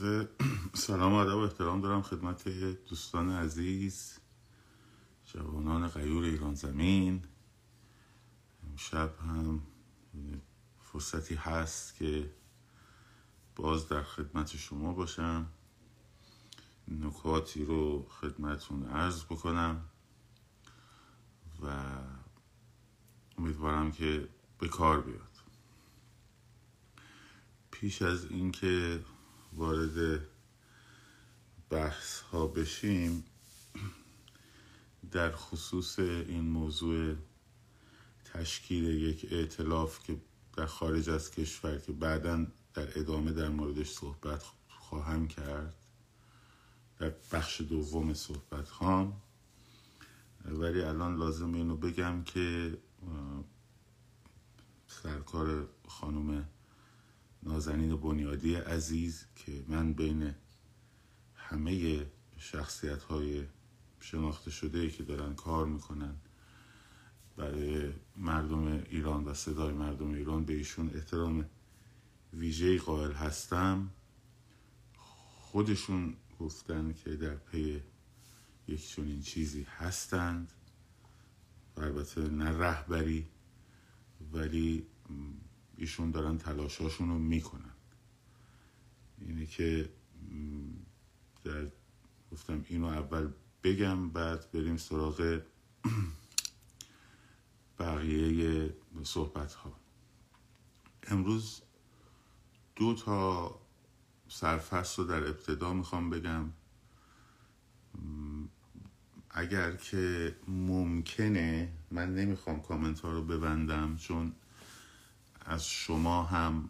عرض سلام و ادب و احترام دارم خدمت دوستان عزیز جوانان غیور ایران زمین. امشب هم فرصتی هست که باز در خدمت شما باشم. نکاتی رو خدمتون عرض بکنم و امیدوارم که به کار بیاد. پیش از اینکه وارد بحث ها بشیم در خصوص این موضوع تشکیل یک ائتلاف که در خارج از کشور که بعدا در ادامه در موردش صحبت خواهم کرد در بخش دوم صحبت خواهم. ولی الان لازم اینو بگم که سرکار خانم نازنین بنیادی عزیز که من بین همه شخصیت های شناخته شده که دارن کار می‌کنن برای مردم ایران و صدای مردم ایران به ایشون احترام ویژه قائل هستم. خودشون گفتن که در پی یک چنین چیزی هستند. و البته نه رهبری ولی ایشون دارن تلاشاشون رو می‌کنن. اینه که در گفتم اینو اول بگم بعد بریم سراغ بقیه صحبت ها امروز دو تا سرفصل رو در ابتدا می‌خوام بگم. اگر که ممکنه من نمی‌خوام کامنت ها رو ببندم چون از شما هم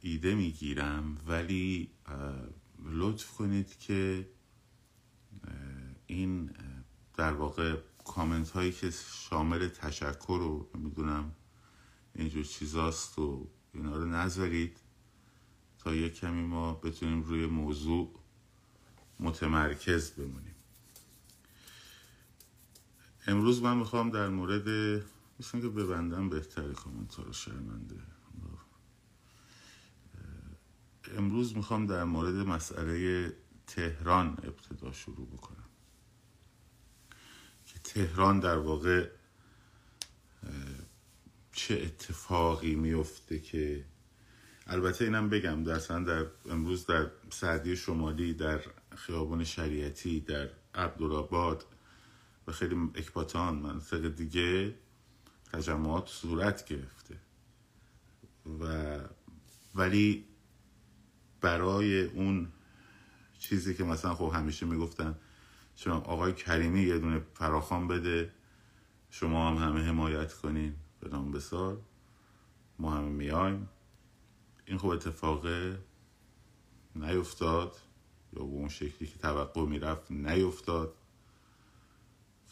ایده می‌گیرم. ولی لطف کنید که این در واقع کامنت هایی که شامل تشکر رو می‌دونم اینجور چیزاست و اینا رو نذارید تا یک کمی ما بتونیم روی موضوع متمرکز بمونیم. امروز من می‌خوام در مورد مثل که ببندم بهتره کامنت رو شرمنده. امروز می‌خوام در مورد مسئله تهران ابتدا شروع بکنم. که تهران در واقع چه اتفاقی میفته که البته اینم بگم در در امروز در سعدی شمالی در خیابان شریعتی در عبدالآباد و خیلی اکباتان منطقه دیگه تجمعات صورت گرفته. و ولی برای اون چیزی که مثلا خب همیشه می‌گفتن شما آقای کریمی یه دونه فراخان بده شما هم همه حمایت کنین به نام بسار. ما همه میایم. این خب اتفاق نیفتاد یا به اون شکلی که توقع می‌رفت نیفتاد.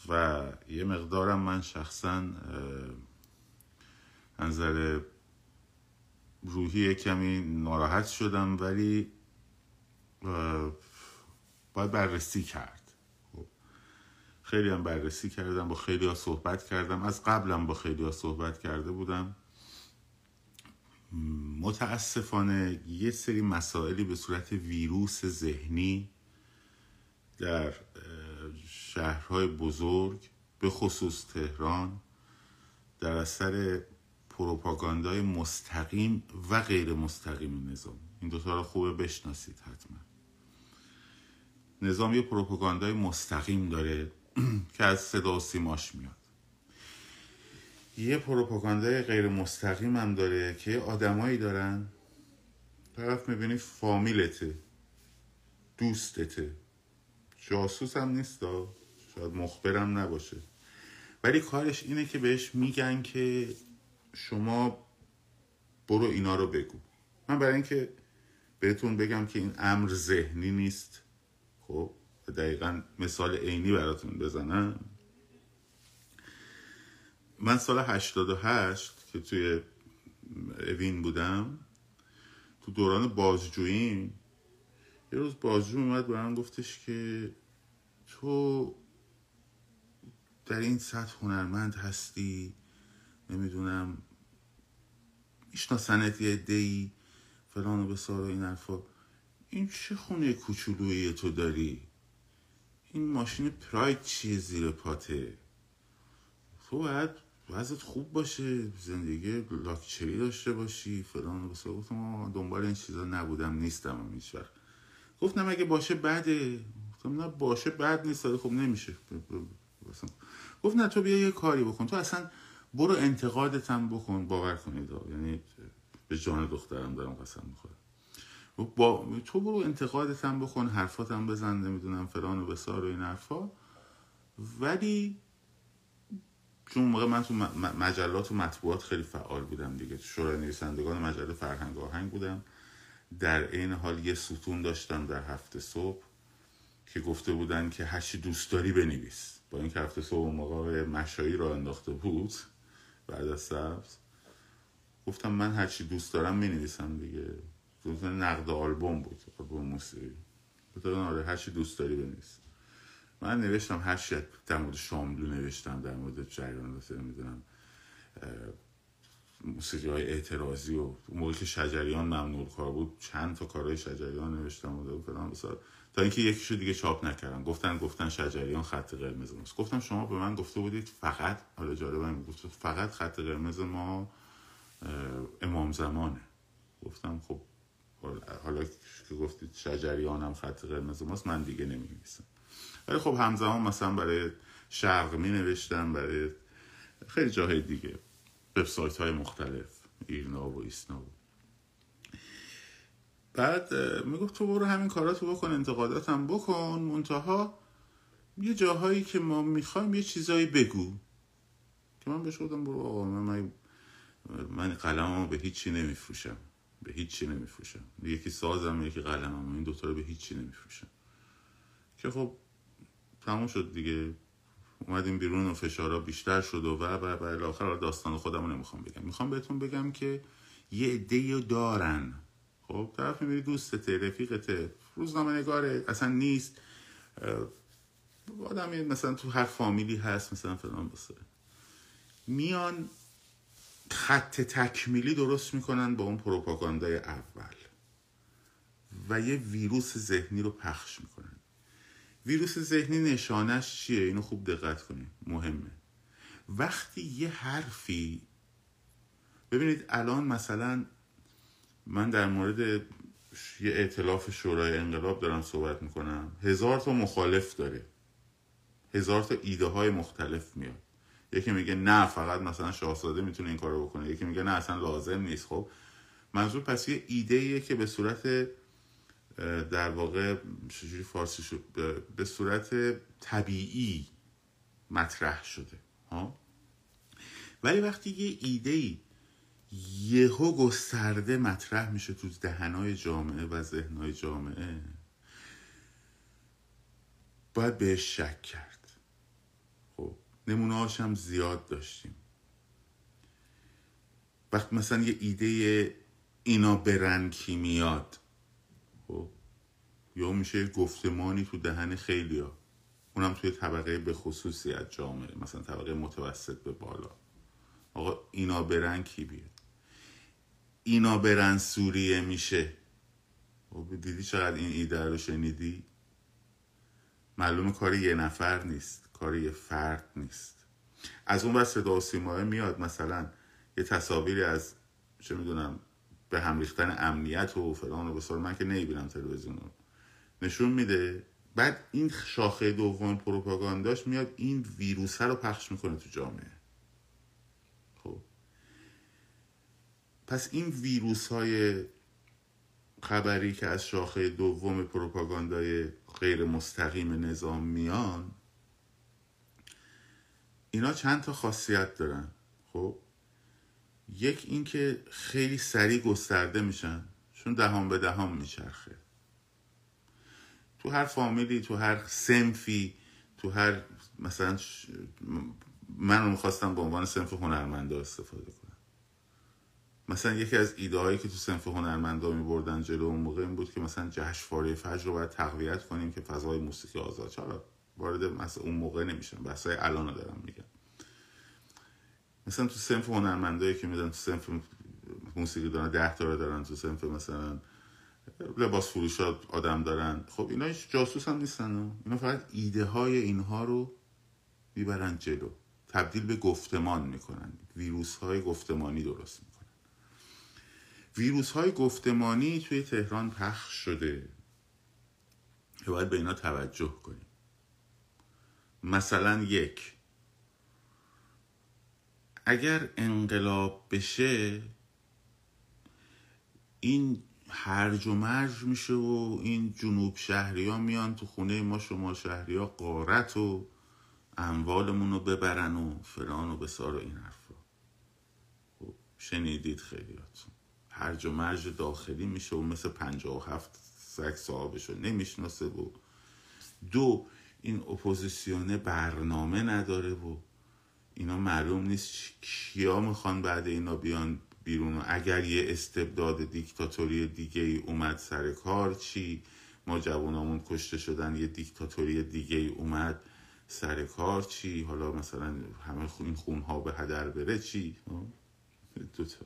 و یه مقدارم من شخصا نظر روحی کمی ناراحت شدم ولی باید بررسی کرد. خب، خیلی هم بررسی کردم با خیلی صحبت کردم. از قبلم با خیلی صحبت کرده بودم. متاسفانه یه سری مسائلی به صورت ویروس ذهنی در شهرهای بزرگ به خصوص تهران در اثر پروپاگاندای مستقیم و غیر مستقیم نظام. این دوتا رو خوبه بشناسید حتما. نظام یه پروپاگاندای مستقیم داره که از صدا و سیماش میاد. یه پروپاگاندای غیر مستقیم هم داره که آدمایی دارن. طرف می‌بینی فامیلته دوستته. جاسوس هم نیست شاید مخبرم نباشه. ولی کارش اینه که بهش میگن که شما برو اینا رو بگو. من برای اینکه بهتون بگم که این امر ذهنی نیست خب؟ دقیقا مثال عینی براتون بزنم. من سال 88 که توی اوین بودم تو دوران بازجویی یه روز بازجو اومد به من گفتش که تو در این سطح هنرمند هستی؟ نمی‌دونم. میشناسنت یه دی فلان و بسار و این حرفا. این چه خونه کوچولویی تو داری؟ این ماشین پراید چیه زیر پاته؟ تو باید وضعت خوب باشه زندگی لاکچری داشته باشی فلان و بسار. گفتم دنبال این چیزا نبودم نیستم هم هیچ وقت. گفتم اگه باشه بده. گفتم نه باشه بد نیست خب نمیشه. گفت نه تو بیا یه کاری بکن. تو اصلا برو انتقادتم بکن باور کنید یعنی به جان دخترم دارم قسم می‌خورم. با تو برو انتقادتم بکن حرفاتم بزن نمی‌دونم فلان و بسار و این حرفا. ولی چون موقع من تو مجلات و مطبوعات خیلی فعال بودم دیگه شورای نویسندگان مجله فرهنگ آهنگ بودم. در این حال یه ستون داشتم در هفته صبح که گفته بودن که هرچی دوست داری بنویس. با این هفته صبح موقع مشایی را انداخته بود بعد از سبز گفتم من هرچی دوست دارم می نویسم دیگه نقد آلبوم بود آلبوم موسیقی. گفتم آره هرچی دوست داری بنویس. من نوشتم هر چی در مورد شاملو نوشتم در مورد جریان می‌دونم موسیقی های اعتراضی و موقعی که شجریان ممنوع کار بود چند تا کارهای شجریان نوشتم و فلان تا اینکه یکیشو دیگه چاپ نکردم گفتن گفتن شجریان خط قرمز ماست. گفتم شما به من گفته بودید فقط حالا جالبه گفت فقط خط قرمز ما امام زمانه. گفتم خب حالا که گفتید شجریان هم خط قرمز ماست من دیگه نمی نویسم ولی خب همزمان مثلا برای شرق می نوشتم برای خیلی جاهای دیگه. وبسایت های مختلف ایرنا و ایسنا بعد می‌گفت تو برو همین کاراتو بکن انتقاداتم بکن منتها یه جاهایی که ما می‌خوایم یه چیزایی بگو. که من بهش گفتم برو آقا من من قلممو به هیچی نمیفروشم. به هیچی نمیفروشم. یکی سازم یکی قلمم این دوتا رو به هیچی نمیفروشم. که خب تموم شد دیگه. اومدیم بیرون و فشارا بیشتر شد و و و آخر داستان خودمو نمی‌خوام بگم. می‌خوام بهتون بگم که یه عده دارن. خب طرف می‌بینی دوستته رفیقته. روزنامه نگاره اصلا نیست. آدمی مثلا تو هر فامیلی هست مثلا فلان بسه میان خط تکمیلی درست می‌کنن با اون پروپاگاندای اول. و یه ویروس ذهنی رو پخش می‌کنن. ویروس ذهنی نشانش چیه؟ اینو خوب دقت کنید. مهمه. وقتی یه حرفی ببینید الان مثلا من در مورد یه اعتلاف شورای انقلاب دارم صحبت می‌کنم. هزار تا مخالف داره. هزار تا ایده های مختلف میاد. یکی میگه نه فقط مثلا شاهزاده می‌تونه این کارو بکنه. یکی میگه نه اصلا لازم نیست. خب منظور پس یه ایده که به صورت در واقع چجوری فارسی شد؟ به صورت طبیعی مطرح شده. ها؟ ولی وقتی یه ایده ای یهو گسترده مطرح میشه تو دهنهای جامعه و ذهنهای جامعه. باید بهش شک کرد. خب نمونه هم زیاد داشتیم. وقتی مثلا یه ایده اینا برن کی میاد خب یا میشه گفتمانی تو دهن خیلی ها اونم توی طبقه به خصوصی از جامعه مثلا طبقه متوسط به بالا. آقا اینا برن کی بیاد؟ اینا برن سوریه میشه. خب دیدی چقدر این ایده رو شنیدی؟ معلوم کار یه نفر نیست کار یه فرد نیست. از اون بس صدا و میاد مثلا یه تصاویری از چه می‌دونم به هم ریختن امنیت و فلان و بسار. من که نمی‌بینم تلویزیون رو. نشون میده. بعد این شاخه دوم پروپاگانداش میاد این ویروس رو پخش می‌کنه تو جامعه خب پس این ویروس های خبری که از شاخه دوم پروپاگاندای غیر مستقیم نظام میان اینا چند تا خاصیت دارن خب؟ یک اینکه خیلی سریع گسترده میشن چون دهان به دهان میچرخه. تو هر فامیلی تو هر سنفی تو هر مثلا من رو می‌خواستم به عنوان سنف هنرمندا استفاده کنم. مثلا یکی از ایده هایی که تو سنف هنرمندا می بردن جلو اون موقع این بود که مثلا جشنواره فجر رو باید تقویت کنیم که فضای موسیقی آزاد چرا وارد مثلا اون موقع نمیشن بحثای الان رو دارم میگم. مثلا تو سنف هنرمندایی که میدن تو سنف موسیقی دارن ده تا دارن تو سنف مثلا لباس فروشات آدم دارن. خب اینا هیچ جاسوس هم نیستن اینا فقط ایده های اینها رو می‌برن جلو. تبدیل به گفتمان می‌کنن. ویروس های گفتمانی درست ویروس های گفتمانی توی تهران پخش شده. که باید به اینا توجه کنیم. مثلا یک اگر انقلاب بشه این هرج و مرج میشه و این جنوب شهری ها میان تو خونه ما شما شهری ها قارت و اموالمون رو ببرن و فلان و بسار و این حرفا. خب شنیدید خیلیاتون. هرج و مرج داخلی میشه و مثل پنجاه و هفت سگ صاحبش رو نمی‌شناسه و دو این اپوزیسیونه برنامه نداره و اینا معلوم نیست کیا می‌خوان بعد اینا بیان بیرون اگر یه استبداد دیکتاتوری دیگه ای اومد سر کار چی؟ ما جوانامون کشته شدن یه دیکتاتوری دیگه ای اومد سر کار چی؟ حالا مثلا همه این خونها به هدر بره چی؟ دوتا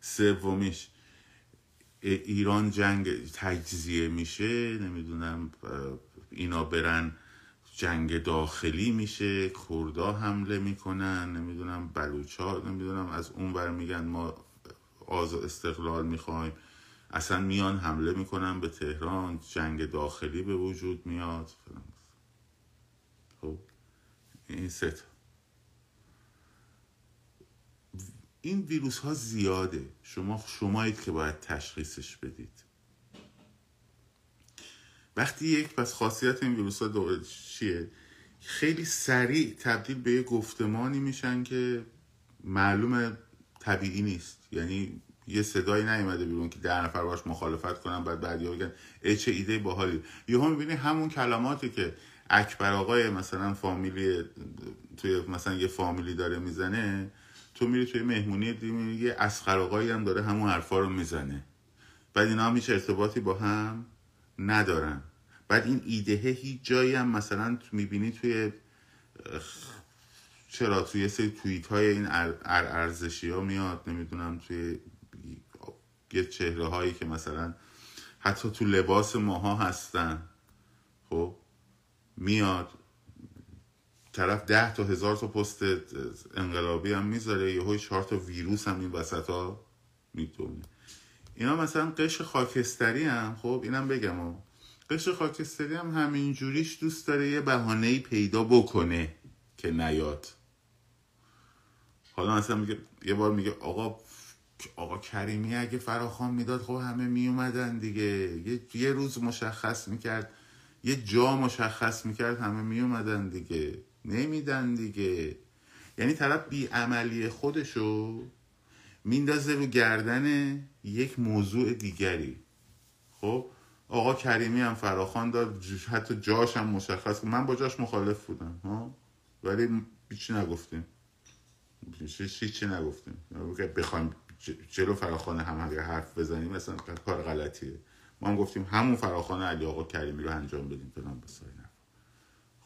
سومیش. ایران جنگ تجزیه میشه نمی‌دونم اینا برن جنگ داخلی میشه کردا حمله می‌کنن نمی‌دونم بلوچا نمی‌دونم از اون بر میگن ما آز استقلال می‌خوایم. اصلا میان حمله می‌کنن به تهران جنگ داخلی به وجود میاد. خب این ست این ویروس ها زیاده. شما شمایید که باید تشخیصش بدید. وقتی یک پس خاصیت این ویروس ها چیه؟ خیلی سریع تبدیل به یه گفتمانی میشن که معلوم طبیعی نیست. یعنی یه صدایی نیومده بیرون که ده نفر باش مخالفت کنن بعد بعد بگن ای چه ایده باحالی. یهو می‌بینی همون کلماتی که اکبر آقای مثلا فامیلی توی مثلا یه فامیلی داره می‌زنه تو میری توی مهمونی دیگه یه اسخر آقایی هم داره همون حرفا رو می‌زنه. بعد اینا هم هیچ ارتباطی با هم ندارن. بعد این ایده هیچ جایی هم مثلا می‌بینی توی چرا توی سری توییت های این ارزشی ها میاد نمی‌دونم توی یه چهره هایی که مثلا حتی تو لباس ماها هستن. خب میاد طرف ده تا هزار تا پست انقلابی هم می‌ذاره یه های چهار تا ویروس هم این وسط ها می‌تونه. اینا مثلا قش خاکستری هم خب اینم بگم قشر خاکستری هم همین جوریش دوست داره یه بهانه پیدا بکنه که نیاد. حالا مثلا میگه یه بار میگه آقا آقا کریمی اگه فراخان می‌داد خب همه میومدن دیگه. یه, یه روز مشخص می‌کرد یه جا مشخص می‌کرد همه میومدن دیگه. نمیدن دیگه. یعنی طرف بی عملی خودشو میندازه رو گردن یک موضوع دیگری. خب؟ آقا کریمی هم فراخان داد حتی جاش هم مشخص من با جاش مخالف بودم ها؟ ولی هیچی نگفتیم. هیچی نگفتیم. بخوایم جلو فراخان هم حرف بزنیم مثلا کار غلطیه. ما هم گفتیم همون فراخان علی آقا کریمی رو انجام بدیم فلان بسایی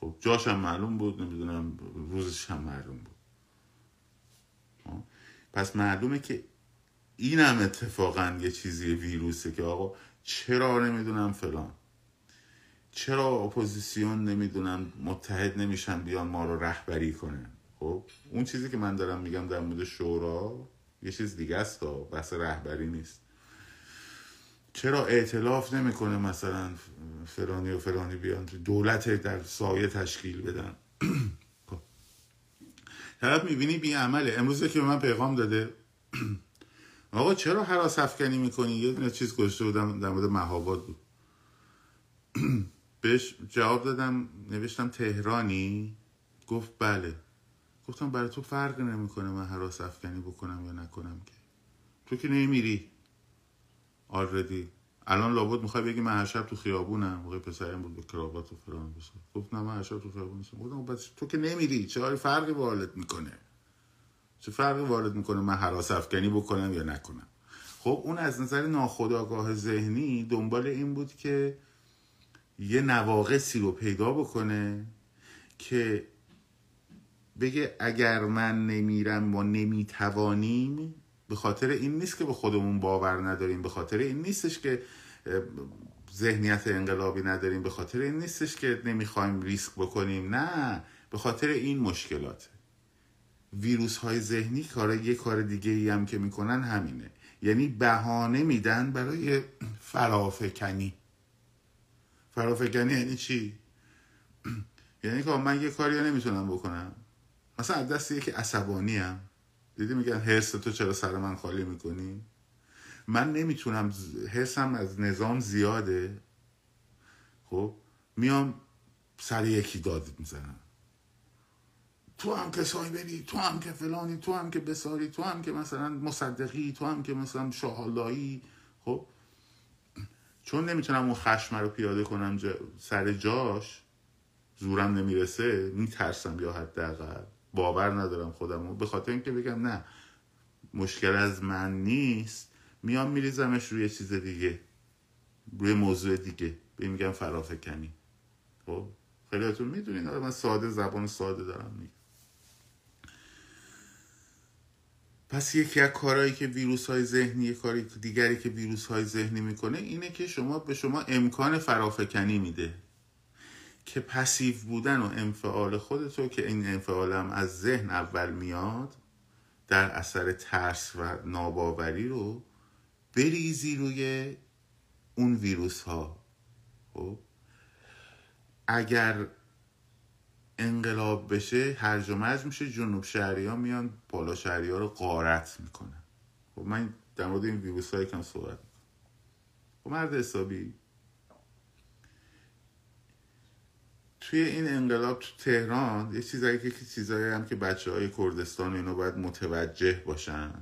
خب هم معلوم بود نمی‌دونم روزش هم معلوم بود. پس معلومه که این هم اتفاقا یه چیزی ویروسه که آقا چرا نمی‌دونم فلان. چرا اپوزیسیون نمی‌دونم متحد نمیشن بیان ما رو رهبری کنن. خب اون چیزی که من دارم میگم در مورد شورا یه چیز دیگه است تا رهبری نیست. چرا ائتلاف نمی‌کنه مثلا فلانی و فلانی بیان دولت در سایه تشکیل بدن؟ خب. طرف می‌بینی بی عمله امروز که به من پیغام داده. آقا چرا هراس افکنی می‌کنی؟ یه دونه چیز گذاشته بودم در مورد مهاباد بود. بهش جواب دادم نوشتم تهرانی؟ گفت بله. گفتم برای تو فرق نمی‌کنه من حراس افکنی بکنم یا نکنم که. تو که نمیری آردی. الان لابد می‌خوای بگی من هر شب تو خیابونم. موقع پسرم بود به کراوات و فلان بسه گفت نه من هر شب تو خیابون نیستم. گفتم بس تو که نمیری. چه فرقی وارد می‌کنه؟ چه فرقی وارد می‌کنه؟ من حراس افکنی بکنم یا نکنم؟ خب اون از نظر ناخودآگاه ذهنی دنبال این بود که یه نواقصی رو پیدا بکنه که بگه اگر من نمیرم ما نمی‌توانیم به خاطر این نیست که به خودمون باور نداریم به خاطر این نیستش که ذهنیت انقلابی نداریم به خاطر این نیستش که نمی‌خوایم ریسک بکنیم. نه به خاطر این مشکلات ویروس های ذهنی کار یه کار دیگه ای هم که می‌کنن همینه. یعنی بهانه میدن برای فرافکنی. فرافکنی یعنی چی؟ یعنی که من یه کاری نمی‌تونم بکنم. مثلا از دست یکی عصبانی هم دیدی میگن حرس تو چرا سر من خالی می‌کنی؟ من نمی‌تونم حرسم از نظام زیاده. خب میام سر یکی داد می‌زنم. تو هم که سایبری تو هم که فلانی تو هم که بساری تو هم که مثلا مصدقی تو هم که مثلا شاهالایی. خب چون نمی‌تونم اون خشم رو پیاده کنم سر جاش زورم نمی‌رسه میترسم یا حداقل. باور ندارم خودم به خاطر اینکه بگم نه مشکل از من نیست. میام میریزمش روی چیز دیگه روی موضوع دیگه. به میگم فرافکنی. خب؟ خیلیاتون می‌دونین. من ساده زبان ساده دارم میگم. پس یکی از کارهایی که ویروس های ذهنی کاری دیگری که ویروس های ذهنی می‌کنه اینه که شما به شما امکان فرافکنی میده. که پسیو بودن و انفعال خودتو که این انفعال هم از ذهن اول میاد در اثر ترس و ناباوری رو بریزی روی اون ویروس ها خب؟ اگر انقلاب بشه هرج و مرج میشه جنوب شهری ها میان بالا شهری ها رو قارت می‌کنن. خب من در مورد این ویروس های کم صحبت می‌کنم. خب مرد حسابی توی این انقلاب تو تهران یه چیزایی که چیزایی هم که بچه های کردستان اینو باید متوجه باشن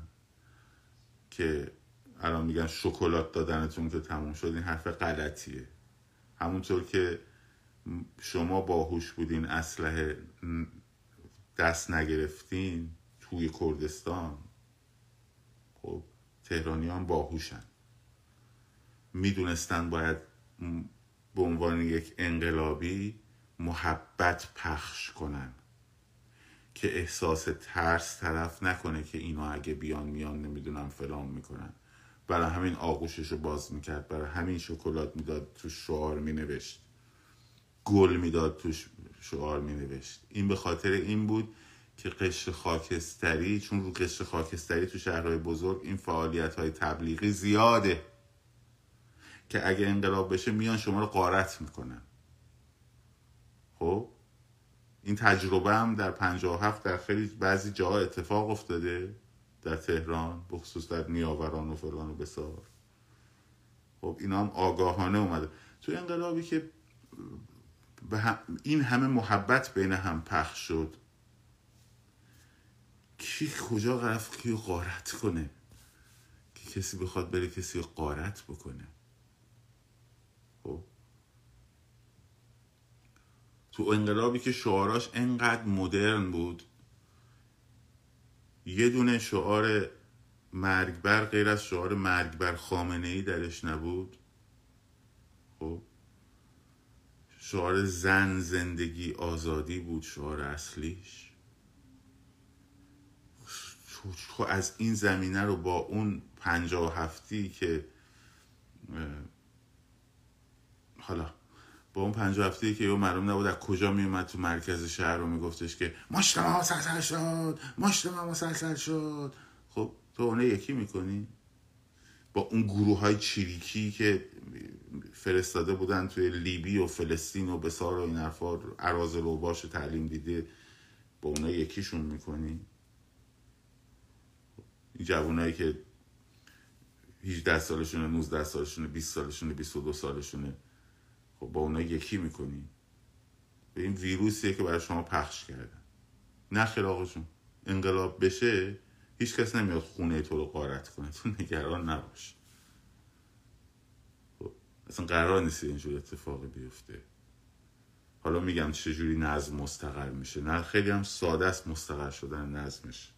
که الان میگن شکلات دادنتون که تموم شد این حرف غلطیه. همونطور که شما باهوش بودین اسلحه دست نگرفتین توی کردستان خب تهرانیان باهوشن. می‌دونستن باید به عنوان یک انقلابی محبت پخش کنن. که احساس ترس طرف نکنه که اینا اگه بیان میان نمی‌دونم فلان می‌کنن. برای همین آغوشش باز می‌کرد. برای همین شکلات می‌داد تو شعار مینوشت. گل می‌داد توش شعار مینوشت. این به خاطر این بود که قشر خاکستری چون رو قشر خاکستری تو شهرهای بزرگ این فعالیت های تبلیغی زیاده. که اگه انقلاب بشه میان شما رو قارت می‌کنن. خب؟ این تجربه هم در 57 در خیلی بعضی جاها اتفاق افتاده در تهران بخصوص در نیاوران و فلان و بسار. خب اینا هم آگاهانه اومده. تو انقلابی که این همه محبت بین هم پخش شد کی کجا رفت کیو قارت کنه؟ که کسی بخواد بره کسی رو بکنه خب تو انقلابی که شعاراش انقدر مدرن بود. یه دونه شعار مرگبر غیر از شعار مرگبر خامنه ای درش نبود. خب؟ شعار زن زندگی آزادی بود شعار اصلیش. خب از این زمینه رو با اون پنجاه هفتی که حالا با اون پنج هفته که یه معلوم نبود از کجا میومد تو مرکز شهر رو میگفتش که ماشتما مسلسل شد ماشتما مسلسل شد. خب تو اونه یکی می‌کنی؟ با اون گروه های چیریکی که فرستاده بودن توی لیبی و فلسطین و بسار و این حرفا عراض رو باش تعلیم دیده با اونا یکیشون می‌کنی؟ این جوانایی که 18 سالشونه 19 سالشونه 20 سالشونه 22 سالشونه خب با اونا یکی می‌کنی؟ به این ویروسیه که برای شما پخش کردن نه آقاشون. انقلاب بشه هیچ کس نمیاد خونه تو رو قارت کنه. تو نگران نباش. خب اصلا قرار نیست اینجور اتفاقی بیفته. حالا میگم چجوری نظم مستقر میشه. نه خیلی هم ساده است مستقر شدن نظمش.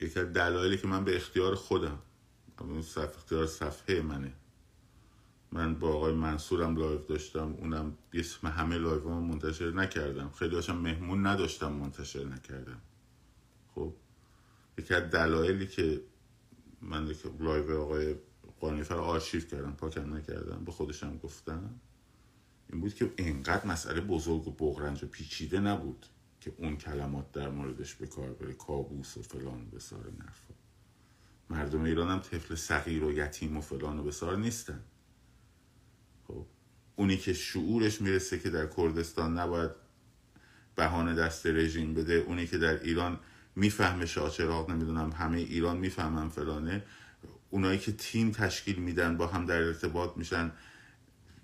یکی از دلایلی که من به اختیار خودم اختیار صفحه منه. من با آقای منصورم لایو داشتم اونم اسم همه لایو هم منتشر نکردم. خیلی هاشم مهمون نداشتم منتشر نکردم. خب یکی از دلایلی که من لایو آقای قانیفر آرشیو کردم پاکم نکردم به خودشم گفتم این بود که اینقدر مسئله بزرگ و بغرنج و پیچیده نبود که اون کلمات در موردش به کار بره کابوس و فلان و بسار نرفا مردم ایران هم طفل صغیر و یتیم و فلان و بسار نیستن. خب اونی که شعورش می‌رسه که در کردستان نباید بهانه دست رژیم بده اونی که در ایران می‌فهمه شاچراغ نمی‌دونم همه ایران می‌فهمن فلانه اونایی که تیم تشکیل میدن با هم در ارتباط میشن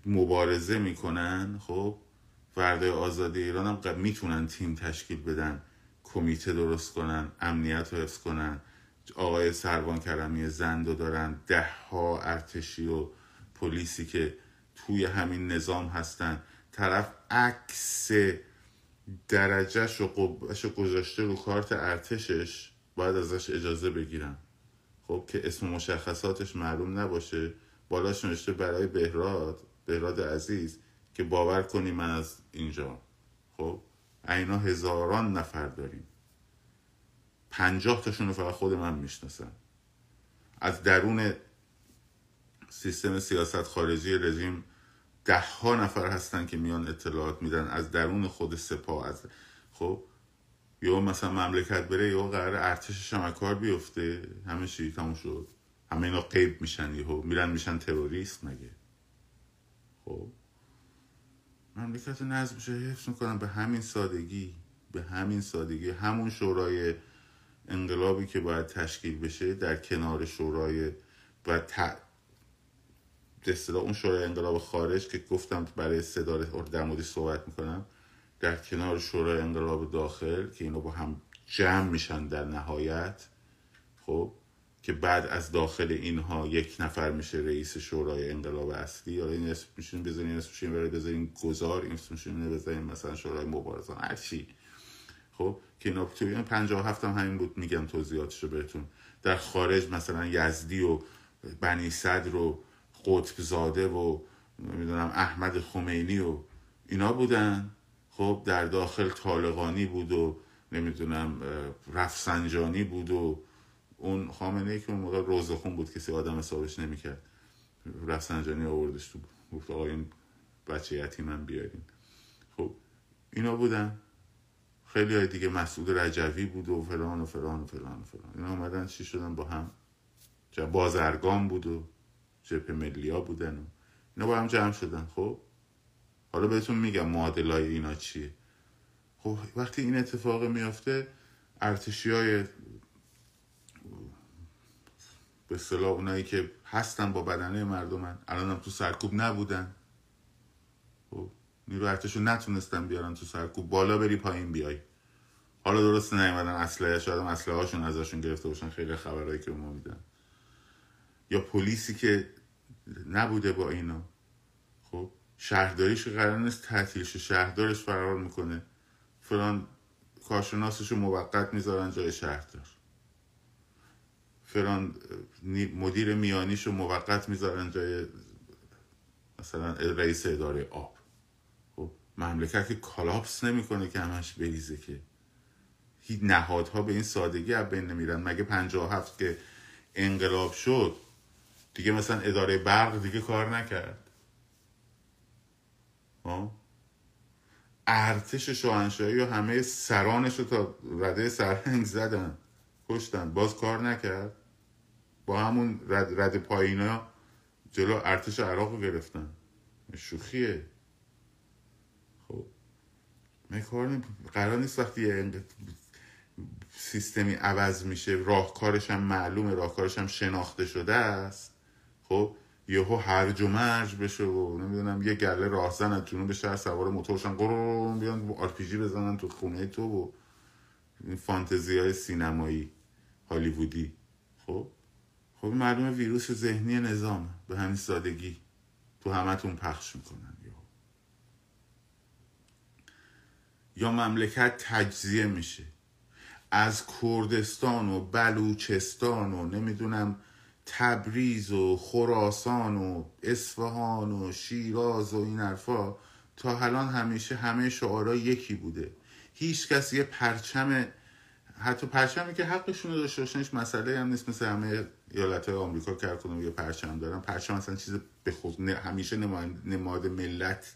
مبارزه می‌کنن خب فردای آزادی ایران هم می‌تونن تیم تشکیل بدن کمیته درست کنن امنیت رو حفظ کنن آقای سروان کرمی زند دارن ده ها ارتشی و پلیسی که توی همین نظام هستن. طرف عکس درجهش و قبش گذاشته رو کارت ارتشش باید ازش اجازه بگیرم خب که اسم مشخصاتش معلوم نباشه بالاش نوشته برای بهراد بهراد عزیز که باور کنی من از اینجا. خب اینا هزاران نفر داریم. پنجاه تاشون رو فقط خود من می‌شناسم. از درون سیستم سیاست خارجی رژیم ده ها نفر هستن که میان اطلاعات میدن از درون خود سپاه از خب؟ یا مثلا مملکت بره یا قرار ارتشش هم کار بیفته. همه چی تموم شد. همه اینا قیب میشن یهو. میرن میشن تروریست مگه؟ خب؟ مملکت نظم شه. حفظ می‌کنن به همین سادگی. به همین سادگی. همون شورای انقلابی که باید تشکیل بشه در کنار شورای و ت... اون شورای انقلاب خارج که گفتم برای صدا در صحبت می‌کنم در کنار شورای انقلاب داخل که اینو با هم جمع میشن در نهایت خب که بعد از داخل اینها یک نفر میشه رئیس شورای انقلاب اصلی. حالا این اسم میشین بزنین اسمش این بزنین گذار این اسمشون بزنین مثلا شورای مبارزان هر چی. خب که اینا توی 57 هم همین بود میگم توضیحاتشو بهتون. در خارج مثلا یزدی و بنی صدر و قطب زاده و نمی‌دونم احمد خمینی و اینا بودن. خب در داخل طالقانی بود و نمی‌دونم رفسنجانی بود و اون خامنه ای که اون موقع روزخون بود کسی آدم حسابش نمی‌کرد. رفسنجانی آوردش تو گفت آقا این بچه من بیارین. خب اینا بودن. خیلی های دیگه مسعود رجوی بود و فلان و فلان و فلان و فلان. اینا آمدن چی شدن؟ با هم بازرگان بود و جبه ملیا بودن و اینا با هم جمع شدن خب؟ حالا بهتون میگم معادلای اینا چیه. خب وقتی این اتفاق میافته ارتشی های به صلاح اونایی که هستن با بدنه مردمن الان هم تو سرکوب نبودن. خب نیرو ارتشو نتونستن بیارن تو سرکوب بالا بری پایین بیای. حالا درست نیومدن اسلحه شاید هم اسلحه هاشون ازشون گرفته باشن خیلی خبرهایی که ما میدن. یا پلیسی که نبوده با اینا. خب شهرداریش قرار نیست تعطیلش شهردارش فرار می‌کنه. فلان کارشناسش رو موقت می‌ذارن جای شهردار. فلان مدیر میانیش رو موقت می‌ذارن جای مثلا رئیس اداره آب. خب مملکت که کالاپس نمی‌کنه که همش بریزه که. هیچ نهادها به این سادگی از بین نمیرن. مگه هفت که انقلاب شد دیگه مثلا اداره برق دیگه کار نکرد. ارتش شاهنشاهی و همه سرانش رو تا رده سرهنگ زدن. کشتن. باز کار نکرد. با همون رد, رد پایینا جلو ارتش عراق رو گرفتن. شوخیه. خب. کار قرار نیست وقتی سیستمی عوض میشه راهکارش هم معلومه راهکارش هم شناخته شده است. خب یهو هرج و مرج بشه و نمی‌دونم یه گله راهزن از جنوب شهر سوار موتورشن قرون بیان آرپیجی بزنن تو خونه تو و این فانتزی های سینمایی هالیوودی. خب؟ خب معلومه ویروس ذهنی نظام به همین سادگی تو همتون پخش می‌کنن یا مملکت تجزیه میشه. از کردستان و بلوچستان و نمی‌دونم تبریز و خراسان و اصفهان و شیراز و این حرفا تا الان همیشه همه شعارا یکی بوده. هیچ کس یه پرچم حتی پرچمی که حقشون داشته باشنش مسئله هم نیست. مثل همه ایالت های آمریکا که کنم یه پرچم دارن. پرچم اصلا چیز به خود همیشه نماد ملت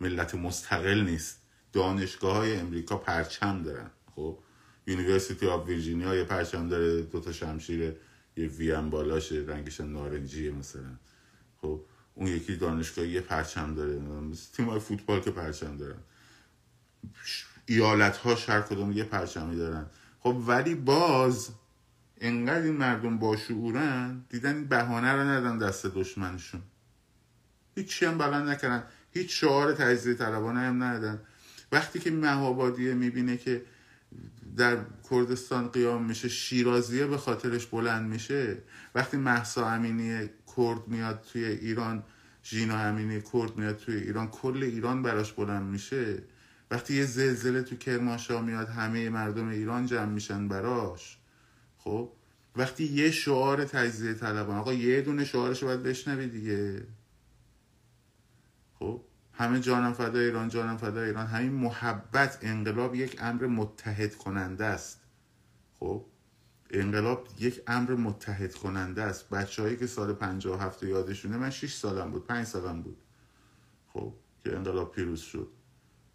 ملت مستقل نیست. دانشگاه های امریکا پرچم دارن. خب University of Virginia یه پرچم داره دو تا شمشیر یه V ام بالاشه رنگش نارنجیه مثلا. خب اون یکی دانشگاه یه پرچم داره. تیم های فوتبال که پرچم دارن. ایالت ها هر کدوم یه پرچمی دارن. خب ولی باز انقدر این مردم باشعورن دیدن این بهانه رو ندن دست دشمنشون. هیچی هم بلند نکردن. هیچ شعار تجزیه طلبانه هم ندادن وقتی که مهابادیه می‌بینه که در کردستان قیام میشه شیرازیه به خاطرش بلند میشه. وقتی محسا امینی کرد میاد توی ایران ژینا امینی کرد میاد توی ایران کل ایران براش بلند میشه. وقتی یه زلزله تو کرمانشاه میاد همه مردم ایران جمع میشن براش. خب؟ وقتی یه شعار تجزیه طلبان آقا یه دونه شعارش باید بشنوی دیگه. خب؟ همه جانم فدای ایران جانم فدای ایران. همین محبت انقلاب یک امر متحد کننده است. خب انقلاب یک امر متحد کننده است. بچههایی که سال 57 یادشونه من 6 سالم بود 5 سالم بود. خب که انقلاب پیروز شد.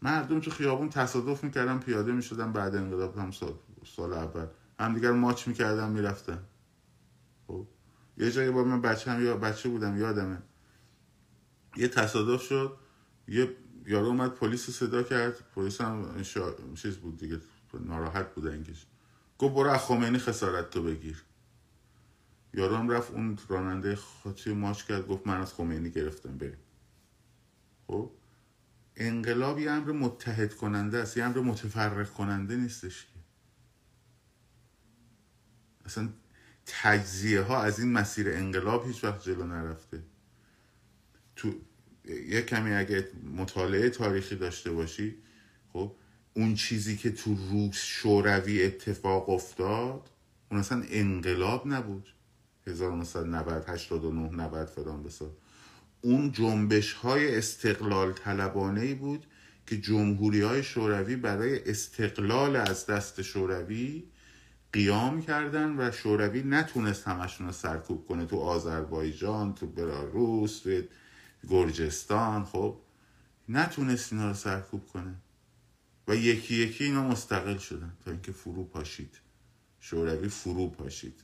مردم تو خیابون تصادف می‌کردن پیاده می‌شدن بعد انقلاب هم سال, سال اول. همدیگر ماچ می‌کردن می‌رفتن. خب یه جایی با من بچه هم یا بچه بودم یادمه. یه تصادف شد. یه یارو اومد پلیس صدا کرد. پلیس هم چیز بود دیگه ناراحت بود انگیش گفت برو از خمینی خسارت تو بگیر. یارو هم رفت اون راننده خاطی ماچ کرد گفت من از خمینی گرفتم بریم. خب؟ انقلاب یه امر متحد کننده است یه امر متفرق کننده نیستش که. اصلا تجزیه ها از این مسیر انقلاب هیچ وقت جلو نرفته. تو یه کمی اگه مطالعه تاریخی داشته باشی خب اون چیزی که تو روس شوروی اتفاق افتاد اون اصلا انقلاب نبود. 1990 89 90 فلان بسار اون جنبش های استقلال طلبانه ای بود که جمهوری های شوروی برای استقلال از دست شوروی قیام کردن و شوروی نتونست همشون رو سرکوب کنه تو آذربایجان تو بلاروس تو گرجستان خب نتونست اینا رو سرکوب کنه. و یکی یکی اینا مستقل شدن تا اینکه فرو پاشید. شوروی فرو پاشید.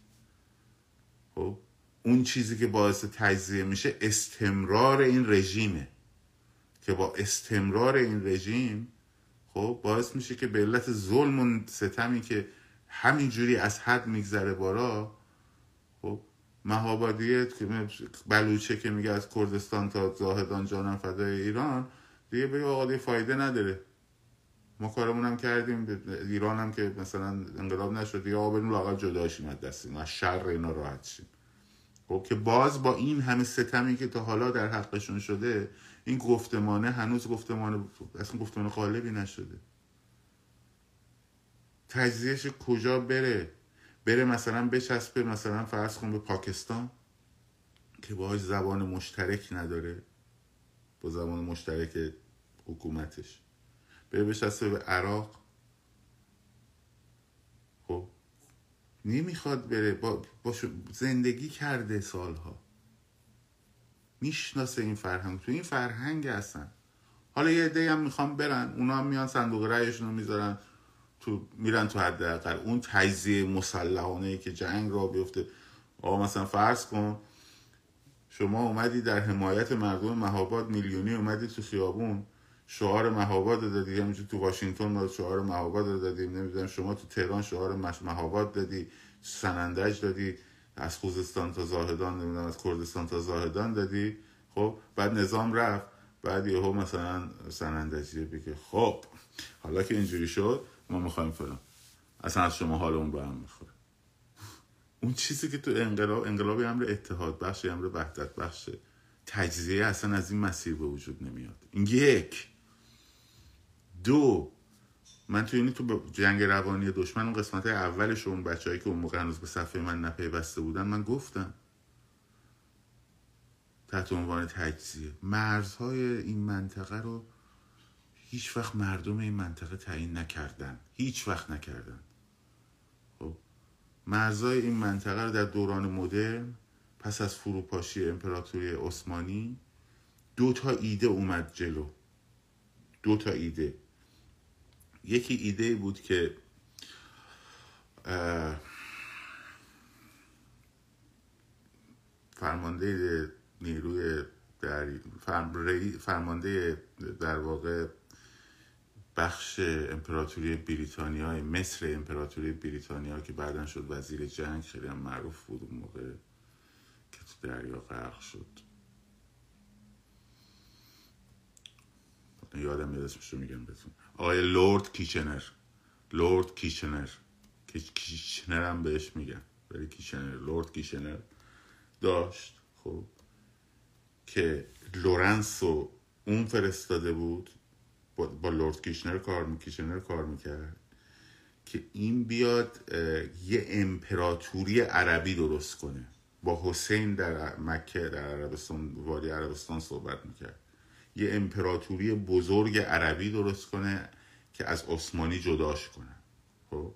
خب اون چیزی که باعث تجزیه میشه استمرار این رژیمه. که با استمرار این رژیم خب باعث میشه که به علت ظلم و ستمی که همینجوری از حد میگذره بارا مهابادیه که بلوچه که میگه از کردستان تا زاهدان جانم فدای ایران دیگه بگه آقا دیگه فایده نداره. ما کارمون هم کردیم. ایران هم که مثلا انقلاب نشد دیگه آقا بریم لاغل جداشیم از دستیم از شر اینا راحت شیم. خب که باز با این همه ستمی که تا حالا در حقشون شده این گفتمانه هنوز گفتمانه اصلا گفتمان غالبی نشده. تجزیهش کجا بره؟ بره مثلا بچسبه مثلا فرض کن به پاکستان که باهاش زبان مشترک نداره با زبان مشترک حکومتش. بره بچسبه به عراق. خب. نمی‌خواد بره. با, زندگی کرده سالها. می‌شناسه این فرهنگ. تو این فرهنگ هستن. حالا یه عده هم می‌خوام برن. اونا هم میان صندوق رأیشون رو می‌ذارن. تو میرن تو حداقل اون تجزیه مسلحانه ای که جنگ را بیفته. آقا مثلا فرض کن شما اومدی در حمایت مردم مهاباد میلیونی اومدی تو خیابون شعار مهاباد دادی همینجور تو واشنگتن ما شعار مهاباد دادیم نمی‌دونم شما تو تهران شعار مهاباد دادی سنندج دادی از خوزستان تا زاهدان نمی‌دونم از کردستان تا زاهدان دادی. خب بعد نظام رفت بعد یهو مثلا سنندجی بگه. خب حالا که اینجوری شد ما می‌خوایم فلان. اصلا از شما حالمون به هم می‌خوره. اون چیزی که تو انقلاب انقلاب امر اتحاد بخش امر وحدت بخش. تجزیه اصلا از این مسیر به وجود نمیاد. این یک. دو. من تو اینی تو جنگ روانی دشمن اون قسمت اولش اون بچههایی که اون موقع هنوز به صفحه من نپیوسته بودن من گفتم. تحت عنوان تجزیه. مرزهای این منطقه رو هیچ وقت مردم این منطقه تعیین نکردن. هیچ وقت نکردن. خب مرزهای این منطقه رو در دوران مدرن پس از فروپاشی امپراتوری عثمانی دو تا ایده اومد جلو. دو تا ایده. یکی ایده بود که فرمانده نیروی در فرمانده در واقع بخش امپراتوری بریتانیا مصر امپراتوری بریتانیا که بعدا شد وزیر جنگ خیلی هم معروف بود اون موقع که تو دریا غرق شد. یادم میاد اسمش رو میگم بهتون. آقای لورد کیچنر. لورد کیچنر. کیچنر هم بهش میگن. ولی کیچنر لورد کیچنر داشت خب که لورنسو اون فرستاده بود. با, لورد کیشنر کار کیشنر کار می‌کرد که این بیاد یه امپراتوری عربی درست کنه. با حسین در مکه در عربستان وادی عربستان صحبت می‌کرد. یه امپراتوری بزرگ عربی درست کنه که از عثمانی جداش کنه. خب؟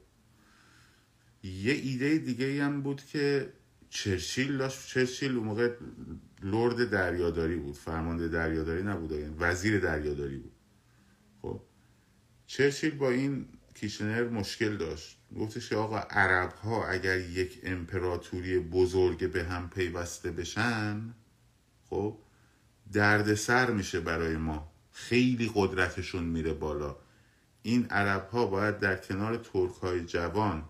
یه ایده دیگه هم بود که چرچیل داشت چرچیل اون موقع لرد دریاداری بود فرمانده دریاداری نبود یعنی وزیر دریاداری بود. چرچیل با این کیشنر مشکل داشت. گفتش که آقا عرب ها اگر یک امپراتوری بزرگ به هم پیوسته بشن خب دردسر میشه برای ما. خیلی قدرتشون میره بالا. این عرب ها باید در کنار ترک های جوان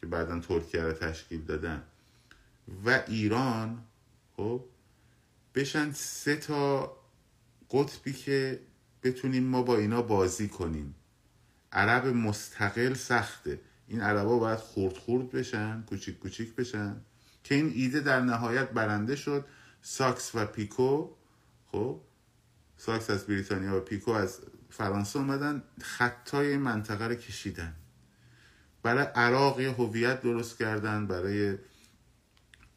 که بعدا ترکیه رو تشکیل دادن و ایران خب بشن سه تا قطبی که بتونیم ما با اینا بازی کنیم. عرب مستقل سخته. این عربا باید خورد خورد بشن کوچیک کوچیک بشن. که این ایده در نهایت برنده شد. سایکس و پیکو خب؟ سایکس از بریتانیا و پیکو از فرانسه اومدن خط‌های این منطقه رو کشیدن. برای عراق یه هویت درست کردن برای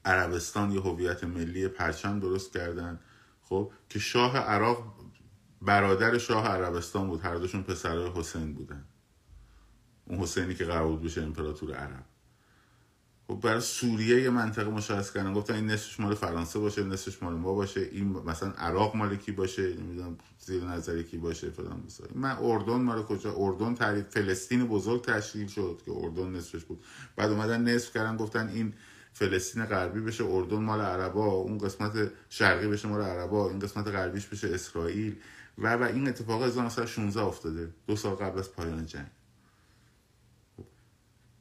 عربستان یه هویت ملی پرچم درست کردن. خب؟ که شاه عراق برادر شاه عربستان بود. هر دوشون پسرای حسین بودن. اون حسینی که قرار بود بشه امپراتور عرب. خب برای سوریه یه منطقه مشخص کردن. گفتن این نصفش مال فرانسه باشه نصفش مال ما باشه. این مثلا عراق مال کی باشه؟ نمی‌دونم زیر نظر کی باشه؟ فلان من اردن مال کجا؟ اردن تعریف فلسطین بزرگ تشکیل شد که اردن نصفش بود. بعد اومدن نصف کردن گفتن این فلسطین غربی بشه اردن مال عربا. اون قسمت شرقی بشه مال عربا. این قسمت غربیش بشه اسرائیل. و و این اتفاق 1916 افتاده. دو سال قبل از پایان جنگ.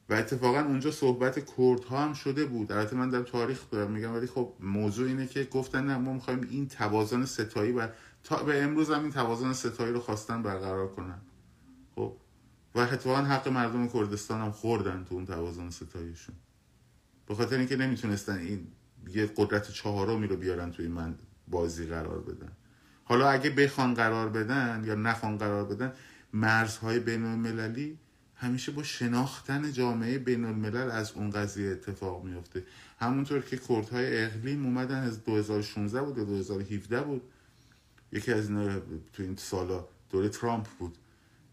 و اتفاقا اونجا صحبت کرد ها هم شده بود. البته من در تاریخ دارم میگم ولی خب موضوع اینه که گفتن نه ما می‌خوایم این توازن ستایی و تا به امروز هم این توازن ستایی رو خواستن برقرار کنن. خب. و اتفاقا حق مردم کردستان هم خوردن تو اون توازن ستاییشون. به خاطر اینکه نمی‌تونستن این یه قدرت چهارمی رو بیارن توی من بازی قرار بدن. حالا اگه بخوان قرار بدن یا نخوان قرار بدن مرزهای بین المللی همیشه با شناختن جامعه بین الملل از اون قضیه اتفاق میفته همونطور که کردهای اقلیم اومدن از 2016 بود یا 2017 بود. یکی از اینا تو این سالا دوره ترامپ بود.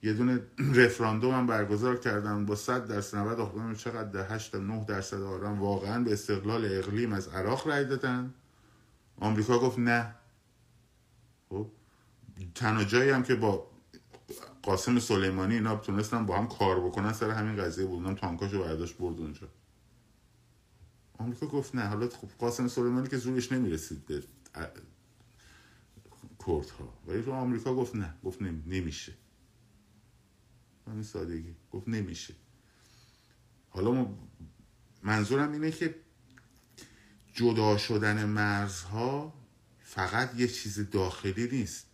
یه دونه رفراندوم هم برگزار کردن با 100 درصد 90 آخرین چقدر در 8 9 درصد آرام واقعا به استقلال اقلیم از عراق رای دادن. آمریکا گفت نه. تنها جایی هم که با قاسم سلیمانی اینا تونستن با هم کار بکنن سر همین قضیه بود. اونم تانکاشو برداشت برد اونجا. آمریکا گفت نه. حالا خب قاسم سلیمانی که زورش نمی‌رسید به کردها ولی تو آمریکا گفت نه. گفت نمیشه. همین سادگی. گفت نمیشه. حالا منظورم اینه که جدا شدن مرزها فقط یه چیز داخلی نیست.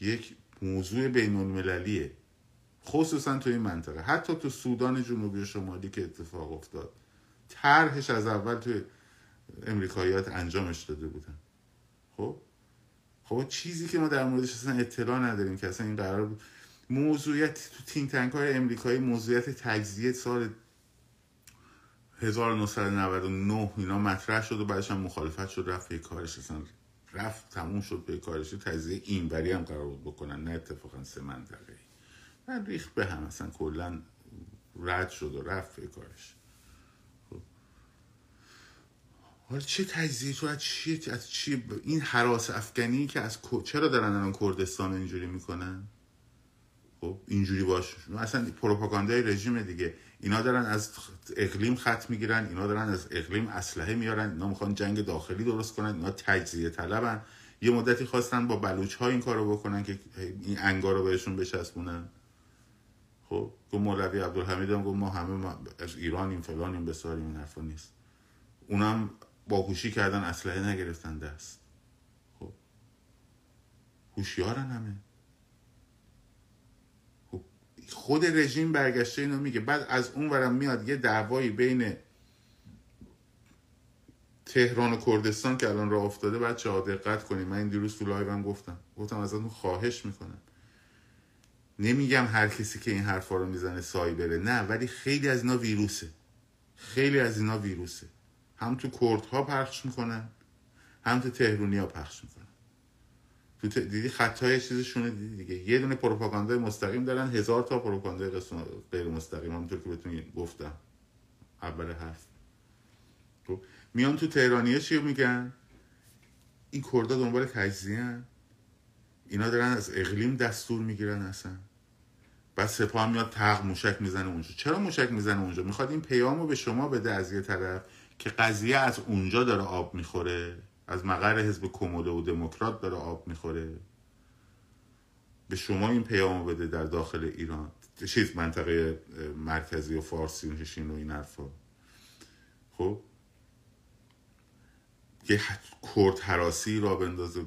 یک موضوع بین المللیه خصوصا تو این منطقه. حتی تو سودان جنوبی و شمالی که اتفاق افتاد طرحش از اول تو امریکاییات انجامش داده بودن. خب؟ خب چیزی که ما در موردش اصلا اطلاع نداریم که اصلا این قرار بود. موضوعیت تو تین تنک های امریکایی موضوعیت تجزیه سال 1999 اینا مطرح شد و بعدش هم مخالفت شد رفت کارش اصلا رفت تموم شد به کارش تجزیه اینوری هم قرار بود بکنن نه اتفاقا سه منطقه من ریخت به هم اصلا کلا رد شد و رفت به کارش. خب. حالا چه تجزیه تو از چی از چی؟ این حراس افغانی که از چرا دارن الان کردستان اینجوری می‌کنن؟ خب اینجوری باش اصلا پروپاگاندای رژیم دیگه. اینا دارن از اقلیم خط می‌گیرن اینا دارن از اقلیم اسلحه میارن اینا می‌خوان جنگ داخلی درست کنن اینا تجزیه طلبن. یه مدتی خواستن با بلوچ ها این کارو بکنن که این انگار رو بهشون بچسبونن. خب گفت مولوی عبدالحمید هم گفت ما همه از ایران این فلان این حرفا نیست. اونم باهوشی کردن اسلحه نگرفتن دست. خب هوشیارن همه. خود رژیم برگشته اینو میگه. بعد از اون ورم میاد یه دعوایی بین تهران و کردستان که الان راه افتاده بچه ها دقت کنیم. من این دیروز تو لایوم گفتم. گفتم ازتون خواهش می‌کنم. نمیگم هر کسی که این حرفا رو می‌زنه سایبره. نه ولی خیلی از اینا ویروسه. خیلی از اینا ویروسه. هم تو کردها پخش می‌کنن هم تو تهرونی ها پخش می‌کنن. دیدی خطای چیزشونه دیدی دیگه. یه دونه پروپاگاندای مستقیم دارن هزار تا پروپاگاندای غیر مستقیم همونطور که بهتون گفتم. اول حرف. خب میان تو تهرانیه چی میگن؟ این کردا دنبال تجزیه اینا دارن از اقلیم دستور می‌گیرن اصلا. بعد سپاه میاد تق موشک می‌زنه اونجا. چرا موشک می‌زنه اونجا؟ می‌خواد این پیام رو به شما بده از یه طرف که قضیه از اونجا داره آب می‌خوره. از مقر حزب کموده و دموکرات داره آب می‌خوره. به شما این پیام بده در داخل ایران. چیز منطقه مرکزی و فارسی و هشین و این حرفا. خب؟ یه کرد حراسی را بندازه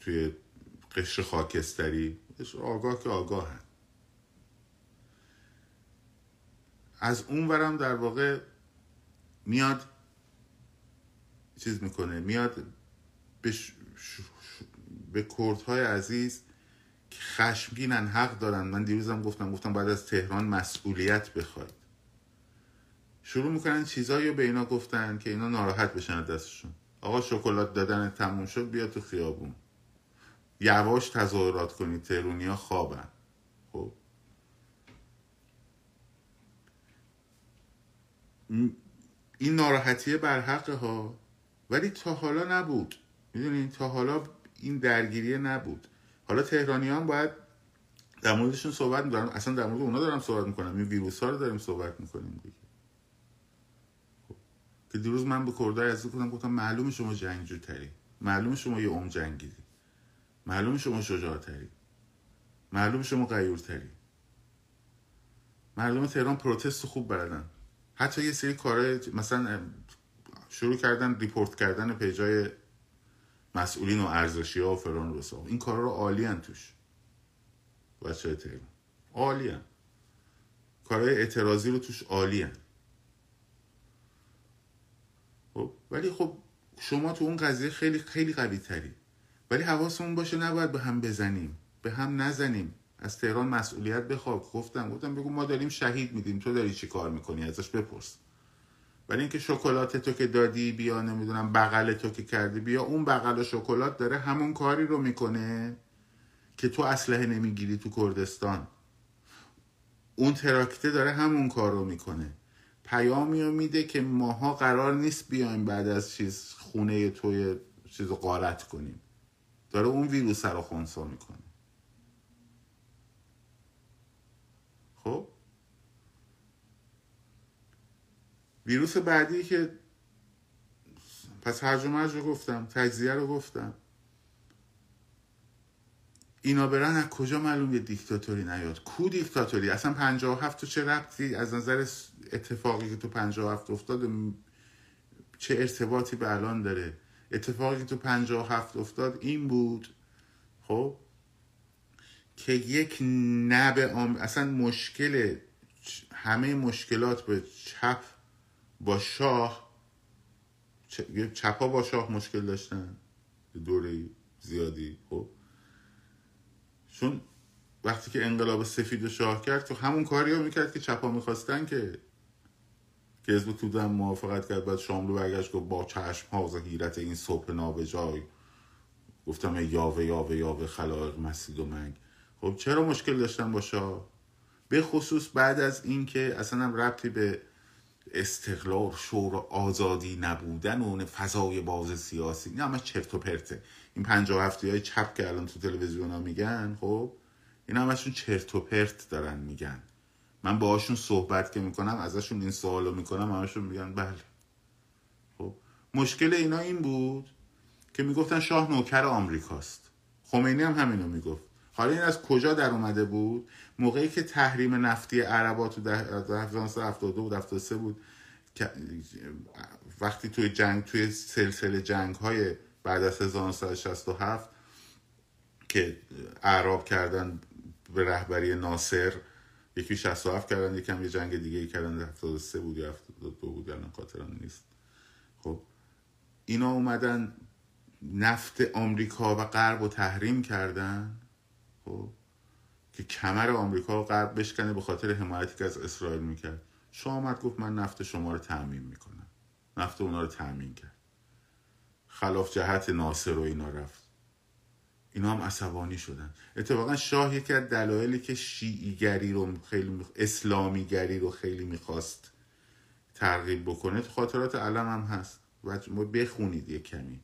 توی قشر خاکستری. آگاه که آگاه هست. از اون ورم در واقع میاد چیز می‌کنه میاد به, ش... به کردهای عزیز که خشمگینن حق دارن. من دیروزم گفتم گفتم بعد از تهران مسئولیت بخواید. شروع می‌کنن چیزایی رو به اینا گفتن که اینا ناراحت بشن دستشون. آقا شکلات دادن تموم شد بیا تو خیابون. یواش تظاهرات کنید تهرونیا خوابن. خب. این ناراحتیه بر حق ها ولی تا حالا نبود. می‌دونین تا حالا این درگیریه نبود. حالا تهرانیان باید در موردشون صحبت میدارم اصلا در مورد اونا دارم صحبت می‌کنم. این ویروس ها رو داریم صحبت می‌کنیم دیگه. خب. که دیروز من به کردای از کنم گفتم معلوم شما جنگجو تری معلوم شما یه عم جنگیدی. معلوم شما شجاع تری معلوم شما غیور تری مردم تهران protest خوب بردن حتی یه سری کارهای مثلا شروع کردن report کردن پیجای مسئولین و ارزشی ها و فران و این کارا رو عالی توش. بچه های تهران. عالی. کارهای اعتراضی رو توش عالی. خب ولی خب شما تو اون قضیه خیلی خیلی قوی تری ولی حواسمون باشه نباید به هم بزنیم. به هم نزنیم. از تهران مسئولیت بخواه. گفتم گفتم بگو ما داریم شهید میدیم. تو داری چی کار می‌کنی؟ ازش بپرس. ولی اینکه شکلات تو که دادی بیا نمی‌دونم بغل تو که کردی بیا اون بغل شکلات داره همون کاری رو می‌کنه که تو اسلحه نمی‌گیری تو کردستان. اون تراکته داره همون کار رو می‌کنه. پیامی رو میده که ماها قرار نیست بیایم بعد از چیز خونه توی چیز رو قارت کنیم. داره اون ویروس رو خونسا می‌کنه خب ویروس بعدی که پس هرج و رو گفتم تجزیه رو گفتم. اینا برن از کجا معلوم یه دیکتاتوری نیاد؟ کو دیکتاتوری؟ اصلا پنجاه و هفت چه ربطی؟ از نظر اتفاقی که تو پنجاه و هفت افتاد چه ارتباطی به الان داره؟ اتفاقی که تو پنجاه و هفت افتاد این بود خب که یک نب اصلا مشکل همه مشکلات به چپ با شاه چپا با شاه مشکل داشتن. دوره زیادی خب. چون وقتی که انقلاب سفید شاه کرد که همون کاری رو می‌کرد که چپا می‌خواستن که که حزب توده موافقت کرد. بعد شاملو برگشت گفت با چشم ها حیرت این صبح نابجای. گفتم یاوه یاوه یاوه خلایق مسید و منگ. خب چرا مشکل داشتن با شاه؟ به خصوص بعد از اینکه اصلا هم ربطی به استقلال شور و آزادی نبودن و فضای باز سیاسی. این همه چرت و پرته. این پنجاه هفته های چپ که الان تو تلویزیون ها میگن خب این همشون چرت و پرت دارن میگن. من باهاشون صحبت که می‌کنم ازشون این سوالو می‌کنم همشون میگن بله. خب مشکل اینا این بود که می‌گفتن شاه نوکر آمریکاست. خمینی هم همینو می‌گفت. حالا این از کجا در اومده بود؟ موقعی که تحریم نفتی عربا تو 1972 بود 73 بود وقتی توی جنگ توی سلسله جنگ های بعد از 1967 که اعراب کردن به رهبری ناصر یکی 67 کردن یکم یه جنگ دیگه ای کردن 73 بود یا 72 بود الان خاطرم نیست. خب اینا اومدن نفت آمریکا و غرب رو تحریم کردن. خب که کمر آمریکا و غرب بشکنه به خاطر حمایتی که از اسرائیل می‌کرد. شما آمد گفت من نفت شما رو تعمین می‌کنم. نفت اونا رو تعمین کرد. خلاف جهت ناصر و اینا رفت. اینا هم عصبانی شدن. اتفاقا شاه یکی از دلایلی که شیعیگری رو خیلی اسلامیگری رو خیلی می‌خواست ترغیب بکنه خاطرات علم هم هست. و بخونید یه کمی.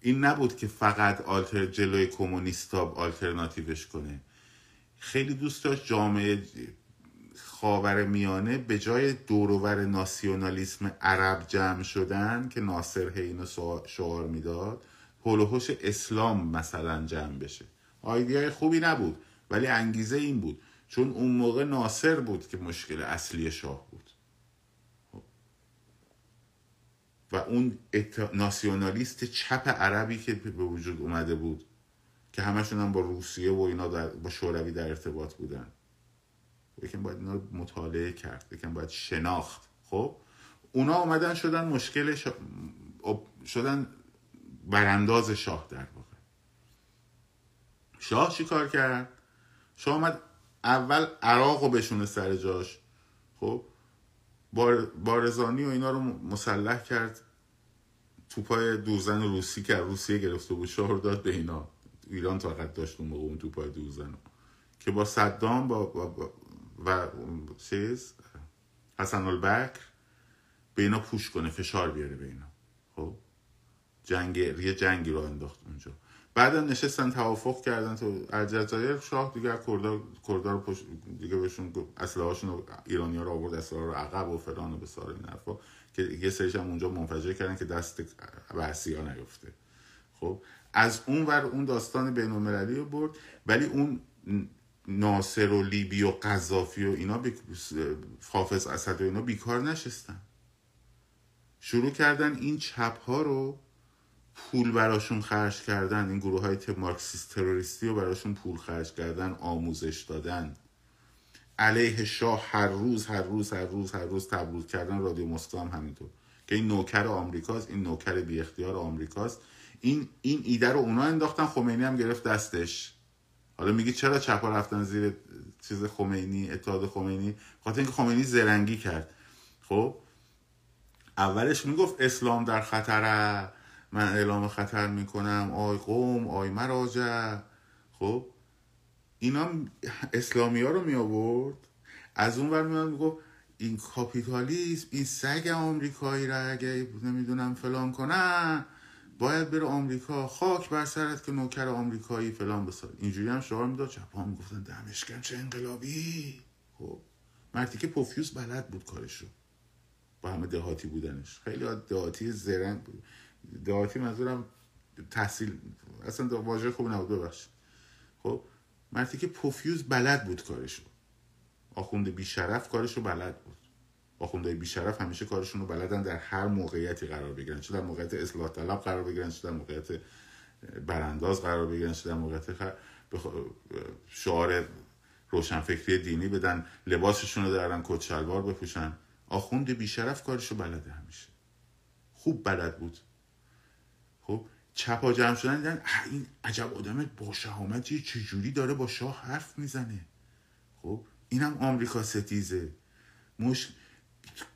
این نبود که فقط آلتر جلوی کمونیستا آلترناتیوش کنه. خیلی دوست داشت جامعه خاور میانه به جای دوروور ناسیونالیسم عرب جمع شدن که ناصر هینو شعار می‌داد هلوهوش اسلام مثلا جمع بشه. آیدیای خوبی نبود ولی انگیزه این بود. چون اون موقع ناصر بود که مشکل اصلی شاه بود. و اون ناسیونالیست چپ عربی که به وجود اومده بود که همشون هم با روسیه و اینا در با شوروی در ارتباط بودن. یکم باید اینا رو مطالعه کرد یکم باید شناخت. خب؟ اونا اومدن شدن مشکل شا... شدن برانداز شاه در واقع. شاه چی کار کرد؟ شاه اومد اول عراق رو بشونه سر جاش. خب؟ بارزانی و اینا رو مسلح کرد. توپای دوزن روسی که روسیه گرفته بود شهر داد به اینا. ایران فقط داشت اون موقع اون توپای دوزن که با صدام با, با, و چیز حسن البکر به اینا پوش کنه فشار بیاره به اینا. خب؟ جنگ یه جنگی رو انداخت اونجا. بعدا نشستن توافق کردن تو الجزایر شاه دیگه کردا کردا رو دیگه بهشون اسلحه هاشون ایرانی ها رو آورد اسلحه رو عقب و فلان و به سار این حرفا که یه سریش هم اونجا منفجر کردن که دست بحثی ها نیفته. خب از اون ور اون داستان بین المللی رو برد ولی اون ناصر و لیبی و قذافی و اینا بی... حافظ اسد و اینا بیکار نشستن. شروع کردن این چپ ها رو پول براشون خرج کردن این گروه های مارکسیست تروریستی رو براشون پول خرج کردن آموزش دادن. علیه شاه هر روز هر روز هر روز هر روز تبلیغ کردن رادیو مسکو هم همینطور. که این نوکر آمریکاست این نوکر بی اختیار آمریکاست. این این ایده رو اونا انداختن خمینی هم گرفت دستش. حالا میگی چرا چپا رفتن زیر چیز خمینی اتحاد خمینی؟ خاطر اینکه خمینی زرنگی کرد. خب؟ اولش می‌گفت اسلام در خطره. من اعلام خطر می‌کنم. آی قوم آی مراجع. خب؟ اینا اسلامی ها رو می آورد از اون ور میاد می‌گفت این کاپیتالیسم این سگ آمریکایی را اگه نمی‌دونم فلان کنه باید بره آمریکا. خاک بر سرت که نوکر آمریکایی فلان بساد اینجوری هم شعار می‌داد. چپا می‌گفتن دمشکن چه انقلابی. خب؟ مردی که پوفیوس بلد بود کارشو با همه دهاتی بودنش. خیلی دهاتی زرنگ بود. دهاتی منظورم تحصیل اصلا واژه خوب نبود ببخش خب مردی که پوفیوز بلد بود کارشو. آخونده بیشرف کارشو بلد بود. آخونده بیشرف همیشه کارشون رو بلدن در هر موقعیتی قرار بگیرن. چه در موقعیت اصلاح طلب قرار بگیرن چه در موقعیت برانداز قرار بگیرن چه در موقعیت خ... شعار روشنفکری دینی بدن لباسشون رو دارن کت شلوار بپوشن. آخوند بیشرف کارشو بلده همیشه. خوب بلد بود. چپا جمع شدن دیدن این عجب آدم با شهامتی چجوری داره با شاه حرف می‌زنه؟ خب اینم آمریکا ستیزه. مش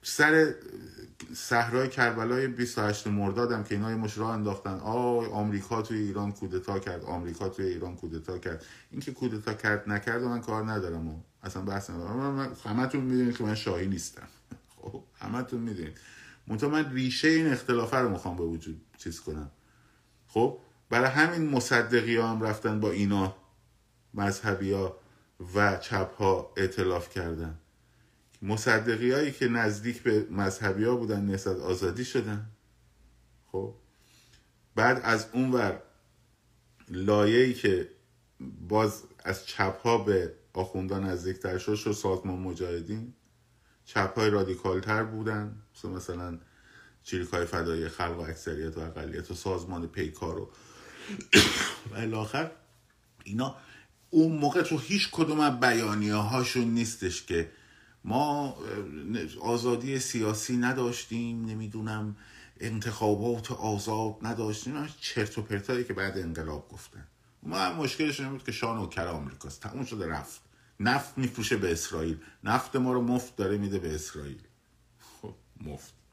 سر صحرای کربلای 28 مردادم که اینا مش راه انداختن. آی آمریکا توی ایران کودتا کرد آمریکا توی ایران کودتا کرد. اینکه کودتا کرد نکرد من کار ندارم و اصلا بحث ندارم. همتون می‌دونید که من شاهی نیستم. خب همتون می‌دونید. منتها من ریشه این اختلافه رو می‌خوام به وجود چیز کنم. خب برای همین مصدقی ها هم رفتن با اینا مذهبی ها و چپ ها اعتلاف کردن. مصدقی هایی که نزدیک به مذهبی ها بودن نسبت آزادی شدن. خب بعد از اون ور لایه‌ای که باز از چپ ها به آخوندان نزدیکتر شد شد سازمان مجاهدین. چپ های رادیکال تر بودن. مثل مثلا چریکای فدایی خلق و اکثریت و اقلیت و سازمان پیکار و الاخر اینا اون موقع تو هیچ کدوم از بیانیه هاشون نیستش که ما آزادی سیاسی نداشتیم نمی‌دونم انتخابات آزاد نداشتیم چرت و پرتایی که بعد انقلاب گفتن. ما مشکلش این بود که شان و کر آمریکاست. تموم شده رفت. نفت میفروشه به اسرائیل. نفت ما رو مفت داره میده به اسرائیل. خب مفت.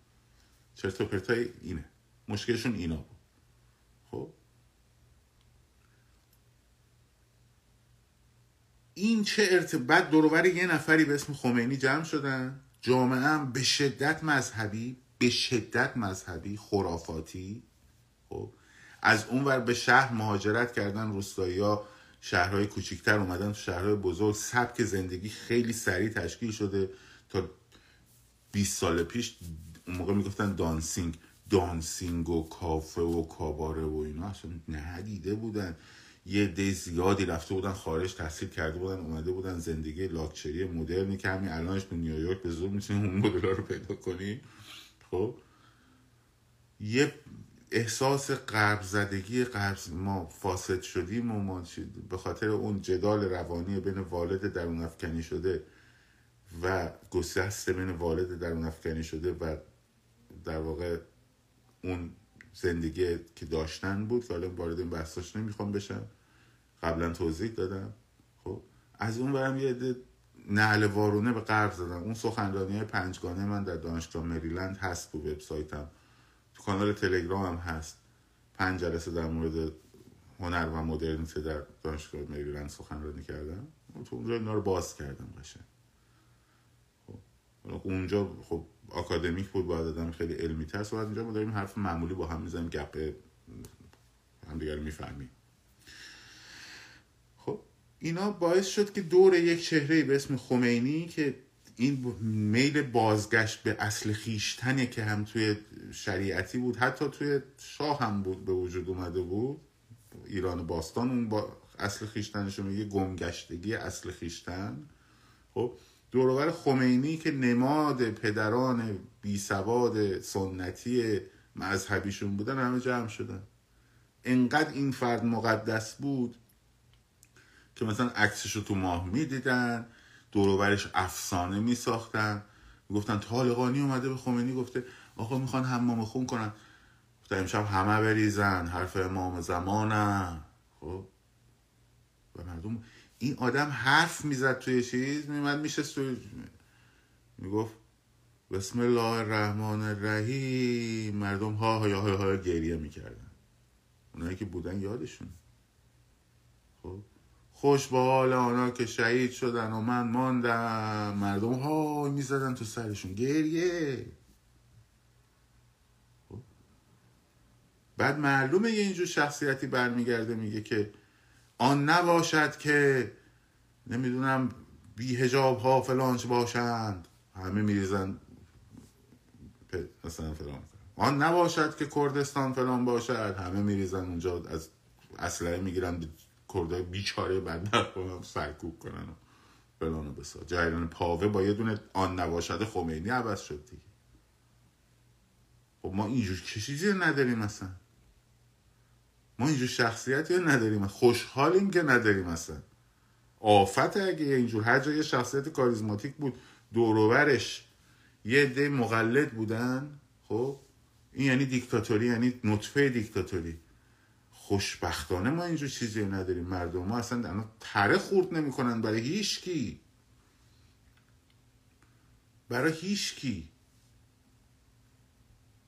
چرت و پرتای اینه. مشکلشون اینا بود. خب؟ این چه ارتباط دورور یه نفری به اسم خمینی جمع شدن. جامعه هم به شدت مذهبی به شدت مذهبی خرافاتی. خب؟ از اون ور به شهر مهاجرت کردن روستایی ها. شهرهای کوچیکتر اومدن تو شهرهای بزرگ. سبک زندگی خیلی سریع تشکیل شده تا 20 سال پیش اون موقع می‌گفتن دانسینگ دانسینگ و کافه و کاباره و اینا اصلا ندیده بودن. یه دی زیادی رفته بودن خارج تحصیل کرده بودن اومده بودن زندگی لاکچری مدرنی که همین الانش تو نیویورک به زور می‌تونیم اون مدل رو پیدا کنیم. خب؟ یه احساس قرب زدگی قرب ما فاسد شدیم و ما به خاطر اون جدال روانی بین والد درون افکنی شده و گسست بین والد درون افکنی شده و در واقع اون زندگی که داشتن بود که حالا وارد این بحثاش نمی‌خوام بشم. قبلا توضیح دادم. خب از اون برم یه نعل وارونه به غرب زدن. اون سخنرانی های پنجگانه من در دانشگاه مریلند هست تو وبسایتم. تو کانال تلگرام هم هست. پنج جلسه در مورد هنر و مدرنیته در دانشگاه مریلند سخنرانی کردم. تو اونجا اینا رو باز کردم قشنگ. خب اونجا خب آکادمیک بود باید آدم خیلی علمی تر. صحبت اینجا ما داریم حرف معمولی با هم می‌زنیم گپ هم دیگر می‌فهمیم. خب اینا باعث شد که دور یک چهره به اسم خمینی که این میل بازگشت به اصل خیشتنه که هم توی شریعتی بود حتی توی شاه هم بود به وجود اومده بود. ایران باستان اون با اصل خیشتنشون میگه گمگشتگی اصل خیشتن. خب دورور خمینی که نماد پدران بی سواد سنتی مذهبیشون بودن همه جمع شدن. انقدر این فرد مقدس بود که مثلا عکسش رو تو ماه می‌دیدن دوروبرش افسانه میساختن. گفتن طالقانی اومده به خمینی گفته آقا می‌خوان حمام خون کنن. گفتن امشب همه بریزن حرف امام زمانه خب؟ و مردم این آدم حرف می‌زد توی چیز میمد میشه توی می‌گفت بسم الله الرحمن الرحیم. مردم ها ها ها ها گریه می‌کردن. اونایی که بودن یادشون. خب؟ خوش با حال آنها که شهید شدن و من ماندم. مردم ها می‌زدن تو سرشون. گریه. خب. بعد معلومه یه اینجور شخصیتی برمیگرده میگه که آن نباشد که نمی‌دونم بی هجاب ها فلانچ باشند. همه میریزن مثلا فلان. آن نباشد که کردستان فلان باشد. همه میریزن اونجا از اسلحه می‌گیرن کردای بیچاره بعد سرکوب کنن و فلان و بسا جریان پاوه با یه دونه آن نباشد خمینی عوض شد دیگه. خب ما اینجور چیزی نداریم مثلا ما اینجور شخصیتی نداریم. خوشحالیم که نداریم مثلا آفت اگه اینجور. هر جای شخصیت کاریزماتیک بود دوروورش یه عده مقلد بودن خب؟ این یعنی دیکتاتوری یعنی نطفه دیکتاتوری. خوشبختانه ما اینجور چیزی نداریم. مردم ما اصلا تره خورد نمی‌کنن. برای هیچ کی. برای هیچ کی.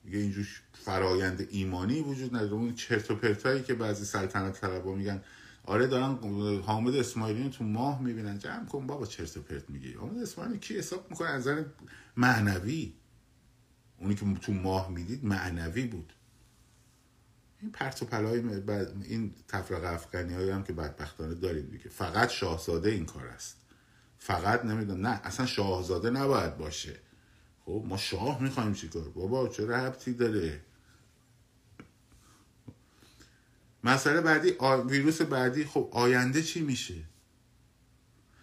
اینجور فرایند ایمانی وجود نداره. اون چرت و پرتایی که بعضی سلطنت طلبا میگن آره دارن حامد اسماعیلی تو ماه می‌بینن. جمع کن بابا چرت و پرت میگی. حامد اسماعیلی کی حساب می‌کنه؟ از نظر معنوی. اونی که تو ماه می‌دید معنوی بود. این پرت و پلای این تفرق افغانی هایی هم که بدبختانه داریم دیگه فقط شاهزاده این کار است. فقط نمی‌دونم. نه اصلا شاهزاده نباید باشه. خب ما شاه می‌خوایم چیکار؟ بابا چه ربطی داره؟ مسئله بعدی ویروس بعدی خب آینده چی میشه؟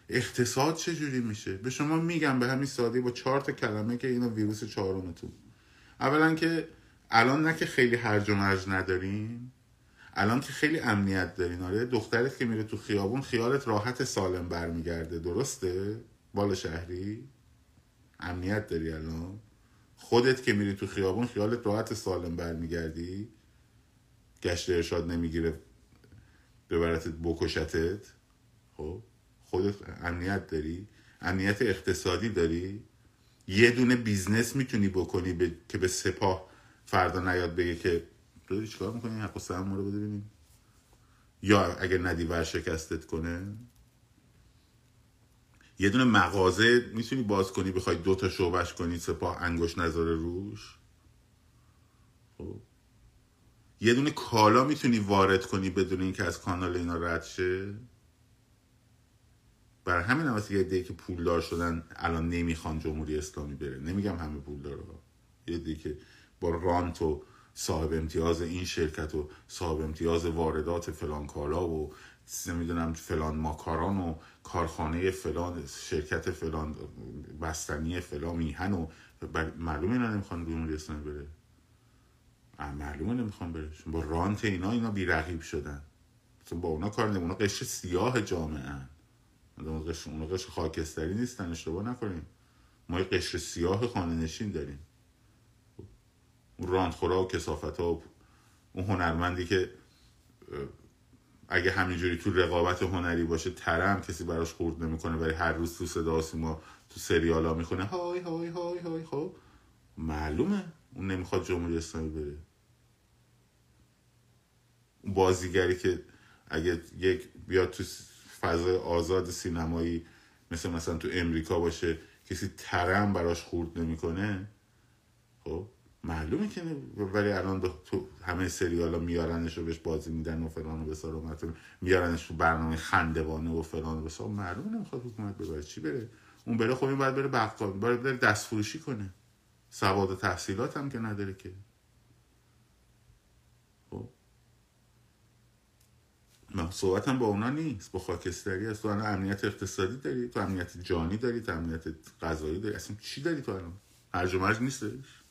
اقتصاد چجوری میشه؟ به شما میگم به همین سادی با چهار تا کلمه که اینا ویروس چهارمتون. اولا که الان نه که خیلی هرج و مرج نداریم الان که خیلی امنیت دارین. آره دخترت که میره تو خیابون خیالت راحت سالم برمیگرده. درسته؟ بالا شهری؟ امنیت داری الان؟ خودت که میری تو خیابون خیالت راحت سالم برمیگردی؟ گشت ارشاد نمی‌گیره. ببرتت بکشتت. خب؟ خودت امنیت داری؟ امنیت اقتصادی داری؟ یه دونه business می‌تونی بکنی که به سپاه فردا نیاد بگه که تو چیکار می‌کنی؟ حق و رو ببینیم یا اگر ندی ورشکستت کنه. یه دونه مغازه می‌تونی باز کنی بخوای دوتا شعبش کنی سپاه انگشت میذاره روش. خب؟ یه دونه کالا می‌تونی وارد کنی بدون اینکه از کانال اینا رد شه؟ بر همین هم یه دیگه که پولدار شدن الان نمی‌خوان جمهوری اسلامی بره. نمیگم همه پولدار ها یه دیگه که با رانت و صاحب امتیاز این شرکت و صاحب امتیاز واردات فلان کالا و نمی‌دونم فلان ماکاران و کارخانه فلان شرکت فلان بستنی فلان میهن و معلومه اینا نمی‌خوان جمهوری اسلامی بره. معلومه نمی‌خوان بره با رانت اینا اینا بیرقیب شدن. با اونا کار نمونه اونا قشر سیاه جامعه هن. قشر, اونا قشر خاکستری نیستن. اشتباه نکنیم. ما یه قشر سیاه خانه نشین داریم. اون راندخورا و کسافت ها و اون هنرمندی که اگه همینجوری تو رقابت هنری باشه ترم کسی براش خورد نمی‌کنه ولی هر روز تو صدا ما تو سریال ها می‌خونه. های های های های خب؟ معلومه. اون نمی‌خواد جمهوری اسلامی بره. بازیگری که اگه یک بیاد تو فضای آزاد سینمایی مثل مثلا تو امریکا باشه کسی ترم براش خورد نمی‌کنه خب معلومه که ولی الان تو همه سریالا میارنش رو بهش بازی میدن و فلان و بسار میارنش تو برنامه خندوانه و فلان و بسار. معلومه نمی‌خواد حکومت ببره چی بره. اون بره خب این باید بره بقال باید بره دست فروشی کنه. سواد و تحصیلات هم که نداره که خب صحبت هم با اونا نیست. با خاکستری هست. تو امنیت اقتصادی داری تو امنیت جانی داری تو امنیت غذایی داری. اصلا چی داری تو الان؟ هرج و نیستش.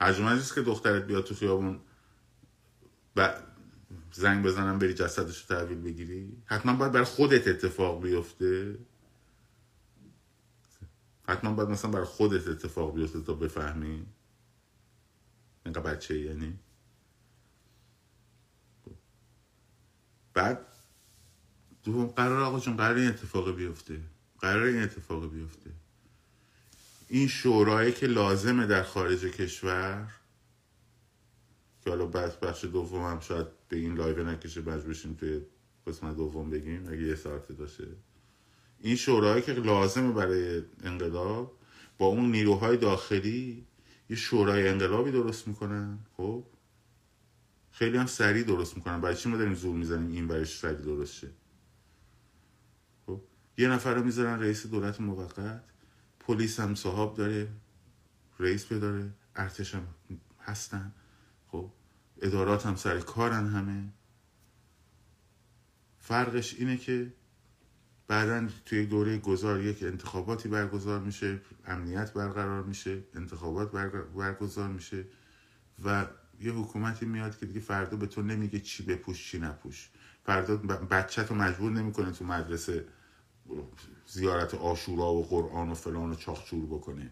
هرج که دخترت بیاد تو خیابون ب... زنگ بزنم بری جسدش رو تحویل بگیری؟ حتما باید برای خودت اتفاق بیفته. حتما باید مثلا برای خودت اتفاق بیفته تا بفهمی. اینقدر بچه یعنی؟ بعد دوم قرار آقا چون قرار این اتفاق بیفته. قرار این اتفاق بیفته. این شورایی که لازمه در خارج کشور که حالا بس بخش دوم هم شاید به این لایو نکشه بج بشیم توی قسمت دوم بگیم اگه یه ساعت داشته این شورایی که لازمه برای انقلاب با اون نیروهای داخلی یه شورای انقلابی درست می‌کنن خب؟ خیلی هم سریع درست می‌کنن. برای چی ما داریم زور می‌زنیم این برای سریع درست شه؟ خب یه نفر رو می‌ذارن رئیس دولت موقت پلیس هم صحاب داره رئیس داره ارتش هم هستن. خب ادارات هم سر کارن همه. فرقش اینه که بعدا توی دوره گذار یک انتخاباتی برگزار میشه امنیت برقرار میشه انتخابات برگزار میشه و یه حکومتی میاد که دیگه فردا به تو نمیگه چی بپوش چی نپوش. فردا بچه تو مجبور نمی‌کنه تو مدرسه زیارت آشورا و قرآن و فلان و چاخچور بکنه.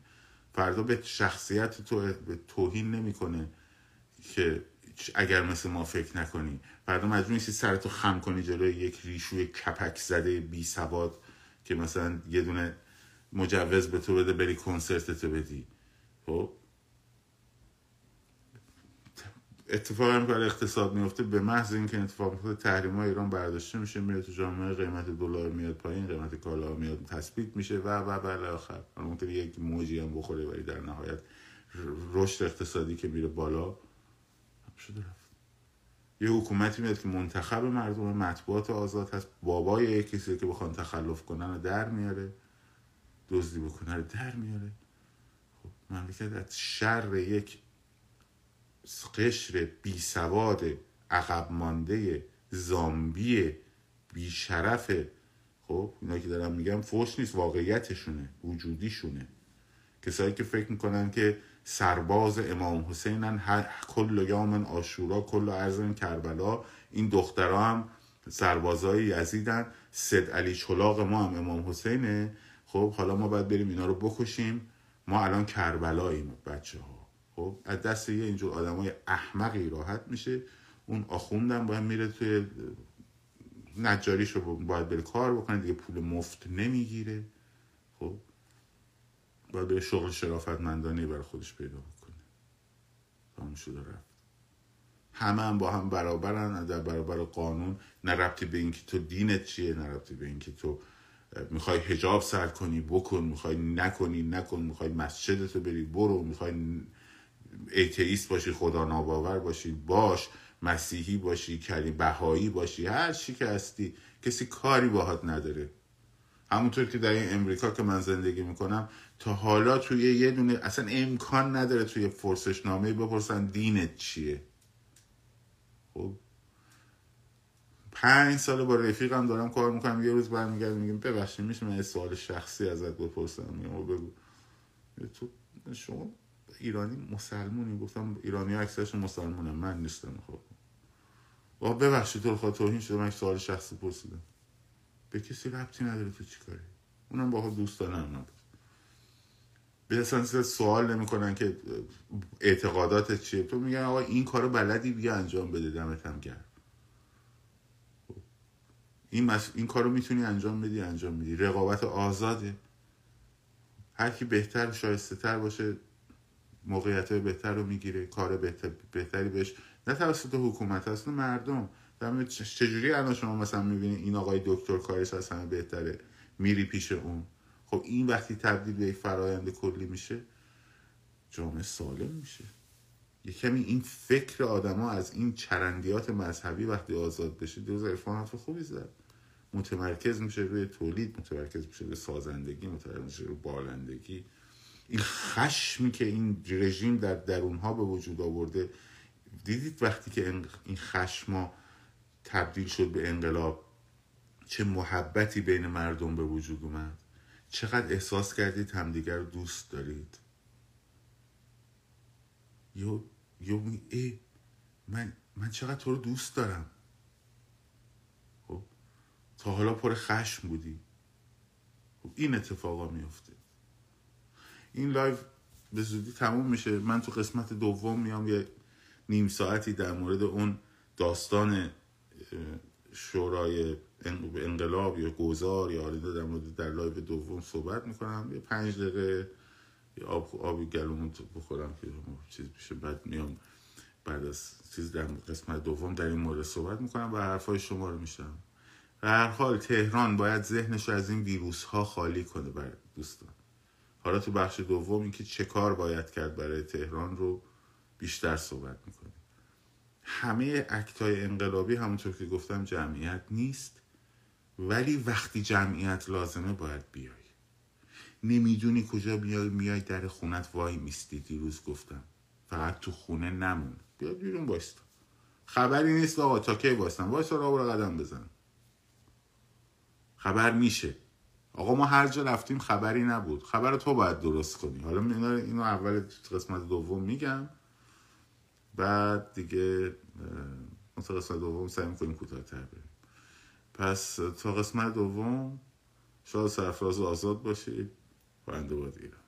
فردا به شخصیت تو به توهین نمی‌کنه که اگر مثل ما فکر نکنی. فردا مجبور نیستی سرتو خم کنی جلوی یک ریشوی کپک زده بی سواد که مثلا یه دونه مجوز به تو بده بری کنسرت تو بدی. خب؟ اتفاق هم کار اقتصاد میفته به محض اینکه اتفاق میفته تحریم های ایران برداشته میشه میره تو جامعه قیمت دلار میاد پایین قیمت کالا میاد تثبیت میشه و و و آخر. ممکنه یک موجی هم بخوره ولی در نهایت رشد اقتصادی که میره بالا شده رفت. یه حکومتی میاد که منتخب مردم مطبوعات آزاد هست. بابای یک کسی که بخوان تخلف کنن و در میاره. دزدی بکنه رو در میاره. خب مملکت از شر یک قشر بی سواد عقب مانده زامبی بی شرفه خب اینا که دارم میگم فوش نیست واقعیتشونه وجودیشونه. کسایی که فکر می‌کنن که سرباز امام حسینن هر کل یامن آشورا کل ارزن کربلا این دخترها هم سربازای یزیدن. سید علی چلاق ما هم امام حسینه. خب حالا ما باید بریم اینا رو بکشیم. ما الان کربلاییم بچه ها خب از دست یه اینجور آدمای احمقی راحت میشه. اون آخوندم باید میره توی نجاریش رو باید بره کار بکنه دیگه پول مفت نمی‌گیره. خب باید به شغل شرافتمندانه برای خودش پیدا بکنه. تمام شده رفت. همه هم با هم برابرن در برابر قانون نه ربطی به اینکه تو دینت چیه نه ربطی به اینکه تو می‌خوای هجاب سر کنی بکن می‌خوای نکنی نکن می‌خوای مسجدتو بری برو می‌خوای ایتئیست باشی خدا ناباور باشی باش مسیحی باشی کلی بهایی باشی هر چی که هستی کسی کاری باهات نداره. همونطور که در این امریکا که من زندگی می‌کنم تا حالا توی یه دونه اصلا امکان نداره توی فرسش نامه بپرسن دینت چیه. خب؟ پنج سال با رفیقم دارم کار می‌کنم یه روز برمیگردم میگم ببخشید میشه من سوال شخصی ازت بپرسم؟ میگم بگو. تو شما ایرانی مسلمونی. گفتم ایرانی ها اکثرشون مسلمونه من نیستم. خب. و ببخشید. تو خواهد توهین شده. من سوال شخصی پرسیدم. به کسی ربطی نداره تو چی کاری؟ اونم با دوستانه هم نبود. به اصلا سوال نمی‌کنن که اعتقادات چیه. تو میگن آقا این کارو بلدی بیا انجام بده. دمت هم گرم. این, مس... این کارو می‌تونی انجام بدی انجام میدی. رقابت آزاده. هر کی بهتر شایسته تر باشه. موقعیت بهتر رو می‌گیره کار بهتر... بهتری بهش. نه توسط حکومت اصلا مردم. چجوری الان شما مثلا می‌بینی این آقای دکتر کارش از همه بهتره؟ میری پیش اون. خب این وقتی تبدیل به یک فرایند کلی میشه جامعه سالم میشه. یه کمی این فکر آدما از این چرندیات مذهبی وقتی آزاد بشه دیروز عرفان خوبی زد. متمرکز میشه روی تولید متمرکز میشه روی سازندگی متمرکز میشه روی بالندگی. این خشمی که این رژیم در درونها به وجود آورده دیدید وقتی که این خشما تبدیل شد به انقلاب چه محبتی بین مردم به وجود اومد؟ چقدر احساس کردید همدیگر دوست دارید؟ یو یو ای من من چقدر تو رو دوست دارم. خب تا حالا پر خشم بودی. خب این اتفاقا میفته این لایو به زودی تموم میشه. من تو قسمت دوم میام یه نیم ساعتی در مورد اون داستان شورای انقلاب یا گذار یا حالا در مورد در لایو دوم صحبت می‌کنم. یه پنج دقیقه یه آب آبی گلومون بخورم که چیز میشه بعد میام بعد از چیز در قسمت دوم در این مورد صحبت می‌کنم و حرفای شما رو میشنوم و هر حال تهران باید ذهنش از این ویروس ها خالی کنه بر دوستان. حالا تو بخش دوم اینکه چه کار باید کرد برای تهران رو بیشتر صحبت می‌کنیم. همه اکتای انقلابی همونطور که گفتم جمعیت نیست ولی وقتی جمعیت لازمه باید بیای. نمی‌دونی کجا بیای میای در خونت وای میستی. دیروز گفتم فقط تو خونه نمون. بیا بیرون بایستا خبری نیست آقا تا کی بایستم وایستا را برو قدم بزن خبر میشه. آقا ما هر جا رفتیم خبری نبود. خبر تو باید درست کنی. حالا اینو اول قسمت دوم میگم. بعد دیگه تا قسمت دوم سعی می‌کنیم کوتاه‌تر بریم. پس تا قسمت دوم شاد سرفراز آزاد باشید و ایران.